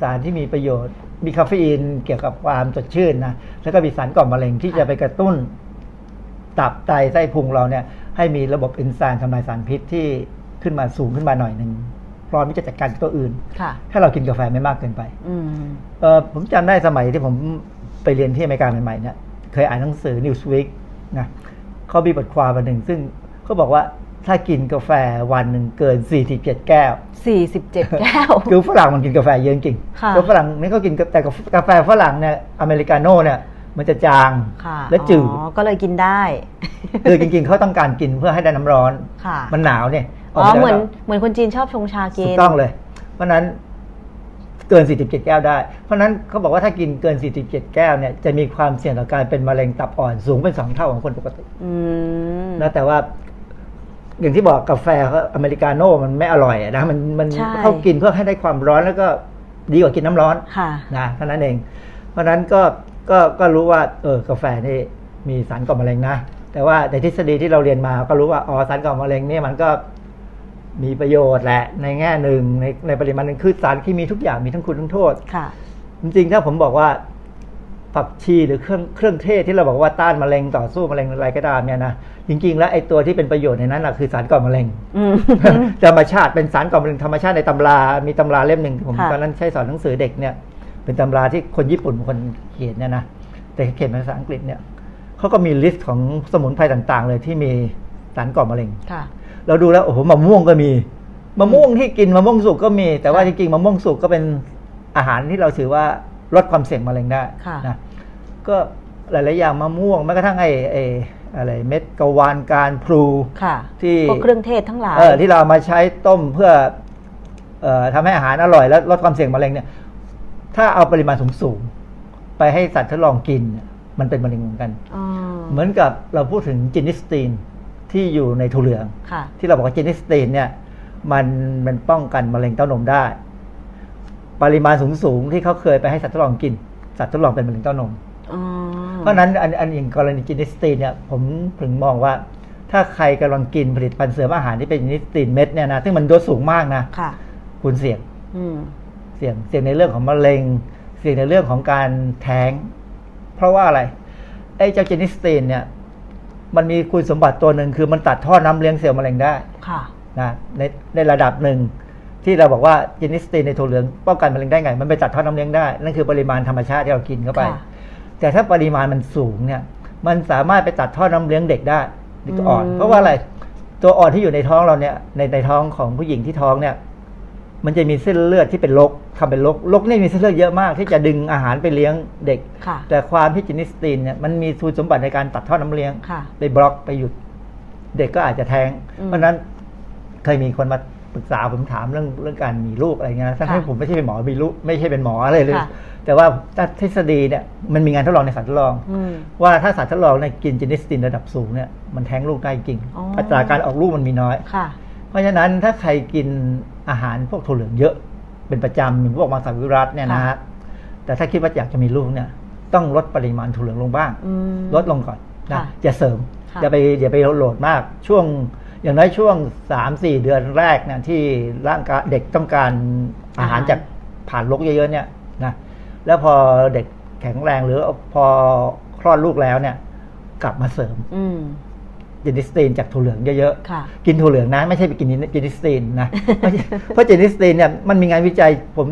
สารที่มีประโยชน์ มีคาเฟอีนเกี่ยวกับความสดชื่นนะแล้วก็มีสารก่อมะเร็งที่จะไปกระตุ้น ตับไตไส้พุงเราเนี่ย ให้มีระบบเอนไซม์ทำลายสารพิษที่ขึ้นมาสูงขึ้นมาหน่อยหนึ่งพร้อมที่จะจัดการกับตัวอื่นค่ะถ้าเรากินกาแฟไม่มากเกินไปอืมเออผมจำได้สมัยที่ผมไปเรียนที่อเมริกาใหม่ๆเนี่ยเคยอ่านหนังสือ Newsweek นะเขามีบทความมาหนึ่งซึ่งเขาบอกว่า ถ้ากินกาแฟวันหนึ่งเกิน 47 แก้วสี่สิบเจ็ดแก้ว คือฝรั่งมันกินกาแฟเยอะจริงค่ะแล้วฝรั่งนี่เขากินแต่กาแฟฝรั่งเนี่ยอเมริกาโน่เนี่ยมันจะจางค่ะและจืดอ๋อก็เลยกินได้คือจริงๆเขาต้องการกินเพื่อให้ได้น้ำร้อนค่ะมันหนาวเนี่ยอ๋อกไปเหมือนแล้วเหมือนคนจีนชอบชงชากิถูนกต้องเลย เพราะฉะนั้นเกิน 47 แก้วได้ เพราะฉะนั้นเขาบอกว่าถ้ากินเกิน 47 แก้วเนี่ยจะมีความเสี่ยงต่อการเป็นมะเร็งตับอ่อนสูงเป็นสองเท่าของคนปกติอืมนะแต่ว่า อย่างที่บอกกาแฟเขาอเมริกาโน่มันไม่อร่อยอะนะมันมันใช่เขากินเพื่อให้ได้ความร้อนแล้วก็ดีกว่ากินน้ำร้อนค่ะนะเท่านั้นเอง เพราะฉะนั้นก็ก็ก็รู้ว่าเออกาแฟนี่มีสารก่อมะเร็งนะ แต่ว่าในทฤษฎีที่เราเรียนมาก็รู้ว่าอ๋อสารก่อมะเร็งเนี่ยมันก็มีประโยชน์แหละ ในแง่หนึ่งในในปริมาณหนึ่งคือสารที่มีทุกอย่างมีทั้งคุณทั้งโทษค่ะ จริงๆถ้าผมบอกว่า ผักชีหรือเครื่องเครื่องเทศที่เราบอกว่าต้านมะเร็งต่อสู้มะเร็งอะไรก็ตามเนี่ยนะจริงๆ แล้วไอ้ตัวที่เป็นประโยชน์ในนั้นนะคือสารก่อมะเร็งอืมธรรมชาติเป็นสารก่อมะเร็งธรรมชาติในตำรามีตำราเล่มหนึ่งผมค่ะตอนนั้นใช้สอนหนังสือเด็กเนี่ย เป็นตำราที่คนญี่ปุ่นเป็นคนเขียนเนี่ยนะแต่เขียนเป็นภาษาอังกฤษเนี่ยเขาก็มี list ของสมุนไพรต่างๆ เลยที่มีสารก่อมะเร็งค่ะเราดูแล้วโอ้โหมะม่วงก็มีมะม่วงที่กินมะม่วงสุกก็มี แต่ว่าจริงๆมะม่วงสุกก็เป็นอาหารที่เราถือว่า ลดความเสี่ยงมะเร็งได้ค่ะนะก็หลาย ๆ อย่างมะม่วงแม้กระทั่งไอ้ไอ้อะไรเม็ดกะวานการพลูค่ะที่พวกเครื่องเทศทั้งหลายเออที่เราเอามาใช้ต้มเพื่อเอ่อทำให้อาหารอร่อย และลดความเสี่ยงมะเร็งเนี่ย ถ้าเอาปริมาณสูง ๆ ไปให้สัตว์ทดลองกินเนี่ยมันเป็นมะเร็งเหมือนกันอ๋อเหมือนกับเราพูดถึงจินิสตีนที่อยู่ในถั่วเหลืองค่ะที่เราบอกว่าจินิสตีนเนี่ยมันมันป้องกันมะเร็งเต้านมได้ ปริมาณสูงๆที่เขาเคยไปให้สัตว์ทดลองกิน สัตว์ทดลองเป็นมะเร็งเต้านมอ๋อเพราะฉะนั้นอันอันอย่างกรณี genistein เนี่ยผมถึงมองว่าถ้าใครกำลังกินผลิตภัณฑ์เสริมอาหารที่เป็น genistein เม็ดเนี่ยนะซึ่งมันโดสสูงมากนะค่ะคุณเสี่ยงอืมเสี่ยงเสี่ยงในเรื่องของมะเร็ง เสี่ยงในเรื่องของการแท้ง เพราะว่าอะไรไอ้เจ้า genistein เนี่ยมันมีคุณสมบัติตัวหนึ่งคือมันตัดท่อน้ำเลี้ยงเซลล์มะเร็งได้ค่ะนะในในระดับหนึ่ง ที่เราบอกว่า genistein ในถั่วเหลืองป้องกันมะเร็งได้ไง มันไปตัดท่อน้ำเลี้ยงได้ นั่นคือปริมาณธรรมชาติที่เรากินเข้าไปค่ะแต่ถ้าปริมาณมันสูงเนี่ย มันสามารถไปตัดท่อน้ำเลี้ยงเด็กได้เด็กอ่อนอืมเพราะว่าอะไร ตัวอ่อนที่อยู่ในท้องเราเนี่ย ในในท้องของผู้หญิงที่ท้องเนี่ย มันจะมีเส้นเลือดที่เป็นรกทำเป็นรกรกนี่มีเส้นเลือดเยอะมาก ที่จะดึงอาหารไปเลี้ยงเด็กค่ะแต่ความที่ genistein เนี่ย มันมีคุณสมบัติในการตัดท่อน้ำเลี้ยงค่ะไปบล็อกไปหยุด เด็กก็อาจจะแท้งอืมเพราะฉะนั้นเคยมีคนมา ปรึกษาผมถามเรื่องเรื่องการมีลูกอะไรเงี้ยนะทั้งที่ค่ะผมไม่ใช่เป็นหมอมีลูกไม่ใช่เป็นหมออะไรเลยค่ะแต่ว่าถ้าทฤษฎีเนี่ยมันมีงานทดลองในสัตว์ทดลองอืมว่าถ้าสัตว์ทดลองเนี่ยกินจินิสตินระดับสูงเนี่ยมันแท้งลูกได้จริงอ๋ออัอัตราการออกลูกมันมีน้อยค่ะเพราะฉะนั้นถ้าใครกินอาหารพวกถั่วเหลืองเยอะ เป็นประจำเหมือนพวกมังสวิรัตเนี่ยนะฮะแต่ถ้าคิดว่าอยากจะมีลูกเนี่ย ต้องลดปริมาณถั่วเหลืองลงบ้างอืมลดลงก่อนนะค่ะอย่าเสริมค่ะอย่าไปอย่าไปโหลดมากช่วง อย่างน้อยช่วงสามสี่เดือนแรกเนี่ยที่ร่างกายเด็กต้องการอาหารจากผ่านลกเยอะๆเนี่ยนะแล้วพอเด็กแข็งแรงหรือพอคลอดลูกแล้วเนี่ย กลับมาเสริมอืมเจนิสตีนจากถั่วเหลืองเยอะค่ะๆ กินถั่วเหลืองนะ ไม่ใช่ไปกินเจนิสตีนนะไม่ใช่เพราะเจนิสตีนเนี่ยมันมีงานวิจัยผม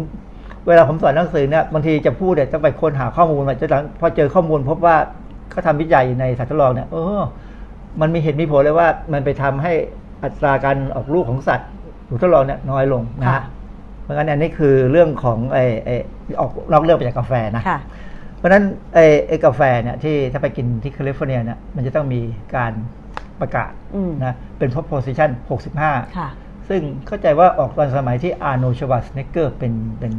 เวลาผมสอนหนังสือเนี่ยบางทีจะพูดเนี่ยต้องไปค้นหาข้อมูลมาจะพอเจอข้อมูลพบว่าเขาทำวิจัยในสัตว์ทดลองเนี่ยเออ มันมีเหตุมีผลเลยว่ามันไปทำให้อัตราการออกลูกของสัตว์หนูทดลองเนี่ยน้อยลงนะค่ะฮะเพราะงั้นอันนี้คือเรื่องของไอ้ไอ้ออกนอกเรื่องไปจากกาแฟนะค่ะเพราะฉะนั้นไอ้ไอ้กาแฟเนี่ยที่ถ้าไปกินที่แคลิฟอร์เนียเนี่ยมันจะต้องมีการประกาศอืมนะเป็น proposition 65ค่ะซึ่งเข้าใจว่าออกตอนสมัยที่อาร์โนชวัสเนเกอร์เป็นเป็น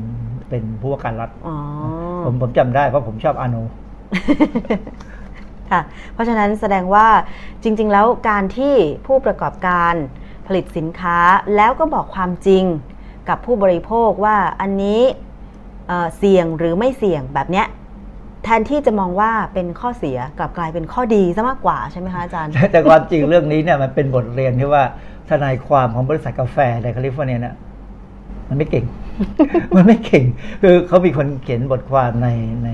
เป็นผู้ว่าการรัฐอ๋อผมผมจำได้เพราะผมชอบอาร์โน ค่ะ เพราะฉะนั้นแสดงว่าจริง ๆ แล้วการที่ผู้ประกอบการผลิตสินค้าแล้วก็บอกความจริงกับผู้บริโภคว่าอันนี้เเสี่ยงหรือไม่เสี่ยงแบบเนี้ยแทนที่จะมองว่าเป็นข้อเสียกลับกลายเป็นข้อดีซะมากกว่าใช่ไหมคะอาจารย์ แต่ความจริงเรื่องนี้เนี่ยมันเป็นบทเรียนที่ว่าทนายความของบริษัทกาแฟในแคลิฟอร์เนียเนี่ยมันไม่เก่ง มันไม่เก่ง คือเขามีคนเขียนบทความในใน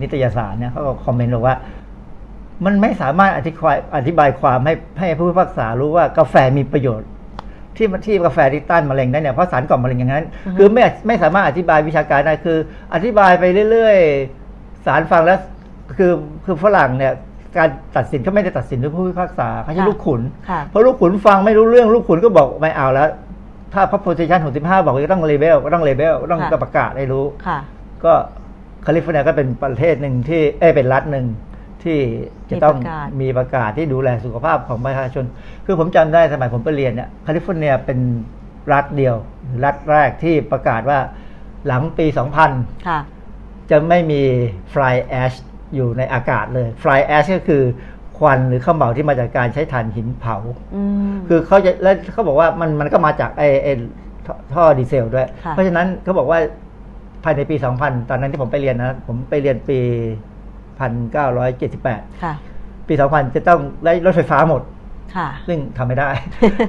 นิตยสารเนี่ยเขาก็ comment บอกว่า มันไม่สามารถอธิบายอธิบายความให้ให้ผู้พิพากษารู้ว่ากาแฟมีประโยชน์ ที่ที่กาแฟที่ต้านมะเร็งได้เนี่ยเพราะสารก่อมะเร็งอย่างนั้น คือไม่ไม่สามารถอธิบายวิชาการได้คือ อธิบายไปเรื่อยๆ ศาลฟังแล้วคือคือฝรั่งเนี่ยการตัดสินเขาไม่ได้ตัดสินด้วยผู้พิพากษาเขาใช้ค่ะลูกขุนค่ะเพราะลูกขุนฟังไม่รู้เรื่องลูกขุนก็บอกไม่เอาแล้ว ถ้า proposition 65บอกว่าต้อง label ก็ต้อง label ก็ต้องค่ะต้องประกาศให้รู้ค่ะก็แคลิฟอร์เนียก็เป็นประเทศหนึ่งที่เอ้ยเป็นรัฐหนึ่ง ที่จะต้องมีประกาศมีประกาศที่ดูแลสุขภาพของประชาชน คือผมจำได้สมัยผมไปเรียนเนี่ยแคลิฟอร์เนียเป็นรัฐเดียว รัฐแรกที่ประกาศว่าหลังปี 2000ค่ะจะไม่มี fly ash อยู่ในอากาศเลย fly ash ก็คือควันหรือข้าวเหมาที่มาจากการใช้ถ่านหินเผาอืมคือเขาจะแล้วเขาบอกว่ามันมันก็มาจากไอไอท่อท่อดีเซลด้วยค่ะเพราะฉะนั้นเขาบอกว่าภายในปี 2000 ตอนนั้นที่ผมไปเรียนนะ ผมไปเรียนปี 1978 ค่ะ ปี 2000 จะต้องได้รถไฟฟ้าหมด ค่ะ ซึ่งทำไม่ได้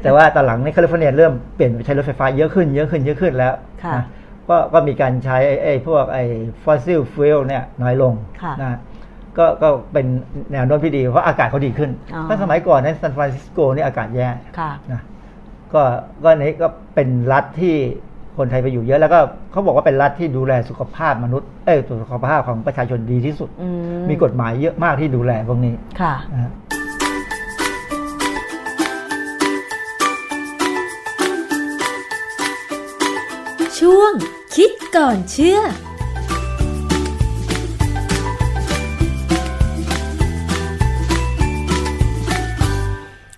แต่ว่าตอนหลังในแคลิฟอร์เนียเริ่มเปลี่ยนไปใช้รถไฟฟ้าเยอะขึ้น เยอะขึ้น เยอะขึ้นแล้วค่ะนะก็ก็มีการใช้ไอ้ไอ้พวกไอ้ fossil fuel เนี่ยน้อยลงค่ะนะก็ก็เป็นแนวโน้มที่ดี เพราะอากาศเขาดีขึ้นอ๋อถ้าสมัยก่อนในซานฟรานซิสโกนี่อากาศแย่ค่ะนะก็ก็นี้ก็เป็นรัฐที่ คนไทยไปอยู่เยอะแล้วก็เขาบอกว่าเป็นรัฐที่ดูแลสุขภาพมนุษย์เอ้ยสุขภาพของประชาชนดีที่สุดอืมมีกฎหมายเยอะมากที่ดูแลพวกนี้ค่ะนะฮะช่วงคิดก่อนเชื่อ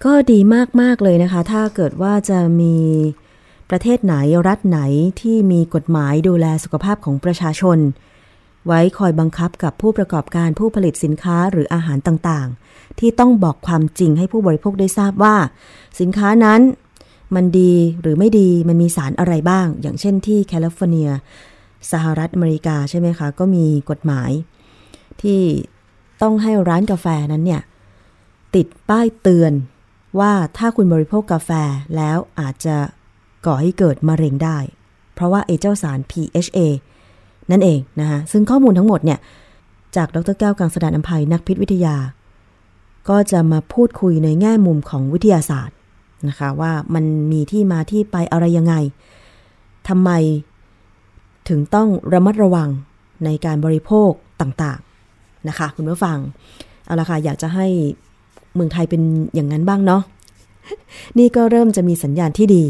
ก็ดีมาก ๆ เลยนะคะ ถ้าเกิดว่าจะมี ประเทศไหนรัฐไหนที่มีกฎหมายดูแลสุขภาพของประชาชน ไว้คอยบังคับกับผู้ประกอบการผู้ผลิตสินค้าหรืออาหารต่างๆ ที่ต้องบอกความจริงให้ผู้บริโภคได้ทราบว่า สินค้านั้นมันดีหรือไม่ดีมันมีสารอะไรบ้าง อย่างเช่นที่แคลิฟอร์เนีย สหรัฐอเมริกาใช่ไหมคะ ก็มีกฎหมาย ที่ต้องให้ร้านกาแฟนั้นเนี่ย ติดป้ายเตือนว่าถ้าคุณบริโภคกาแฟแล้วอาจจะ ก่อให้เกิดมะเร็งได้ เพราะว่าไอ้เจ้าสาร PHA นั่นเองนะคะซึ่งข้อมูลทั้งหมดเนี่ย จากดรแก้วกังสดานอัมภัยนักพิษวิทยา ก็จะมาพูดคุยในแง่มุมของวิทยาศาสตร์นะคะว่ามันมีที่มาที่ไปอะไรยังไงทำไมถึงต้องระมัดระวังในการบริโภคต่างๆนะคะ คุณผู้ฟัง เอาละค่ะ อยากจะให้เมืองไทยเป็นอย่างนั้นบ้างเนาะนี่ก็เริ่มจะมีสัญญาณที่ดี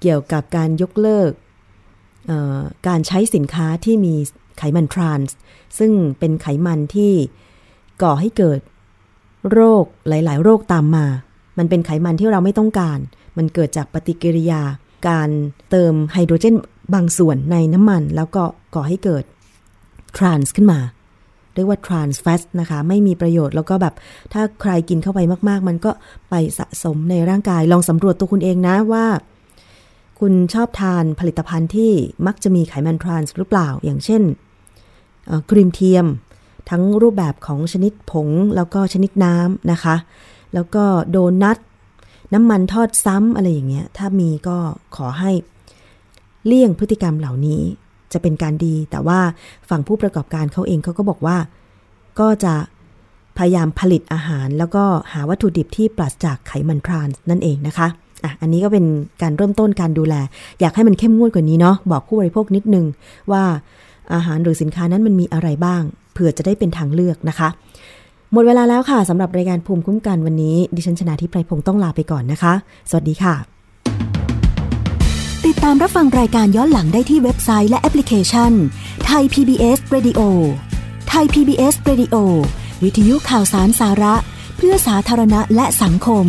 เกี่ยวกับการยกเลิกการใช้สินค้าที่มีไขมันทรานส์ซึ่งเป็นไขมันที่ก่อให้เกิดโรคหลาย ๆ โรคตามมา มันเป็นไขมันที่เราไม่ต้องการ มันเกิดจากปฏิกิริยา การเติมไฮโดรเจนบางส่วนในน้ำมัน แล้วก็ก่อให้เกิดทรานส์ขึ้นมา เรียกว่า trans fat นะคะ ไม่มีประโยชน์แล้วก็แบบ ถ้าใครกินเข้าไปมาก ๆ มันก็ไปสะสมในร่างกาย ลองสำรวจตัวคุณเองนะว่า คุณชอบทานผลิตภัณฑ์ที่มักจะมีไขมันทรานส์หรือเปล่า อย่างเช่นเอ่อกรีมเทียม ทั้งรูปแบบของชนิดผงแล้วก็ชนิดน้ำนะคะ แล้วก็โดนัทน้ำมันทอดซ้ำอะไรอย่างเงี้ย ถ้ามีก็ขอให้เลี่ยงพฤติกรรมเหล่านี้จะเป็นการดี แต่ว่าฝั่งผู้ประกอบการเขาเองเขาก็บอกว่า ก็จะพยายามผลิตอาหาร แล้วก็หาวัตถุดิบที่ปราศจากไขมันทรานส์นั่นเองนะคะ อะอันนี้ก็เป็นการเริ่มต้นการดูแล อยากให้มันเข้มงวดกว่านี้เนาะบอกผู้บริโภคนิดนึงว่าอาหารหรือสินค้านั้นมันมีอะไรบ้าง เผื่อจะได้เป็นทางเลือกนะคะ หมดเวลาแล้วค่ะสำหรับรายการภูมิคุ้มกันวันนี้ ดิฉันชนะทิพไพรพงศ์ต้องลาไปก่อนนะคะ สวัสดีค่ะ ติดตามรับฟังรายการย้อนหลังได้ที่เว็บไซต์และแอปพลิเคชันไทย PBS Radio ไทย PBS Radio วิทยุข่าวสารสาระ เพื่อสาธารณะและสังคม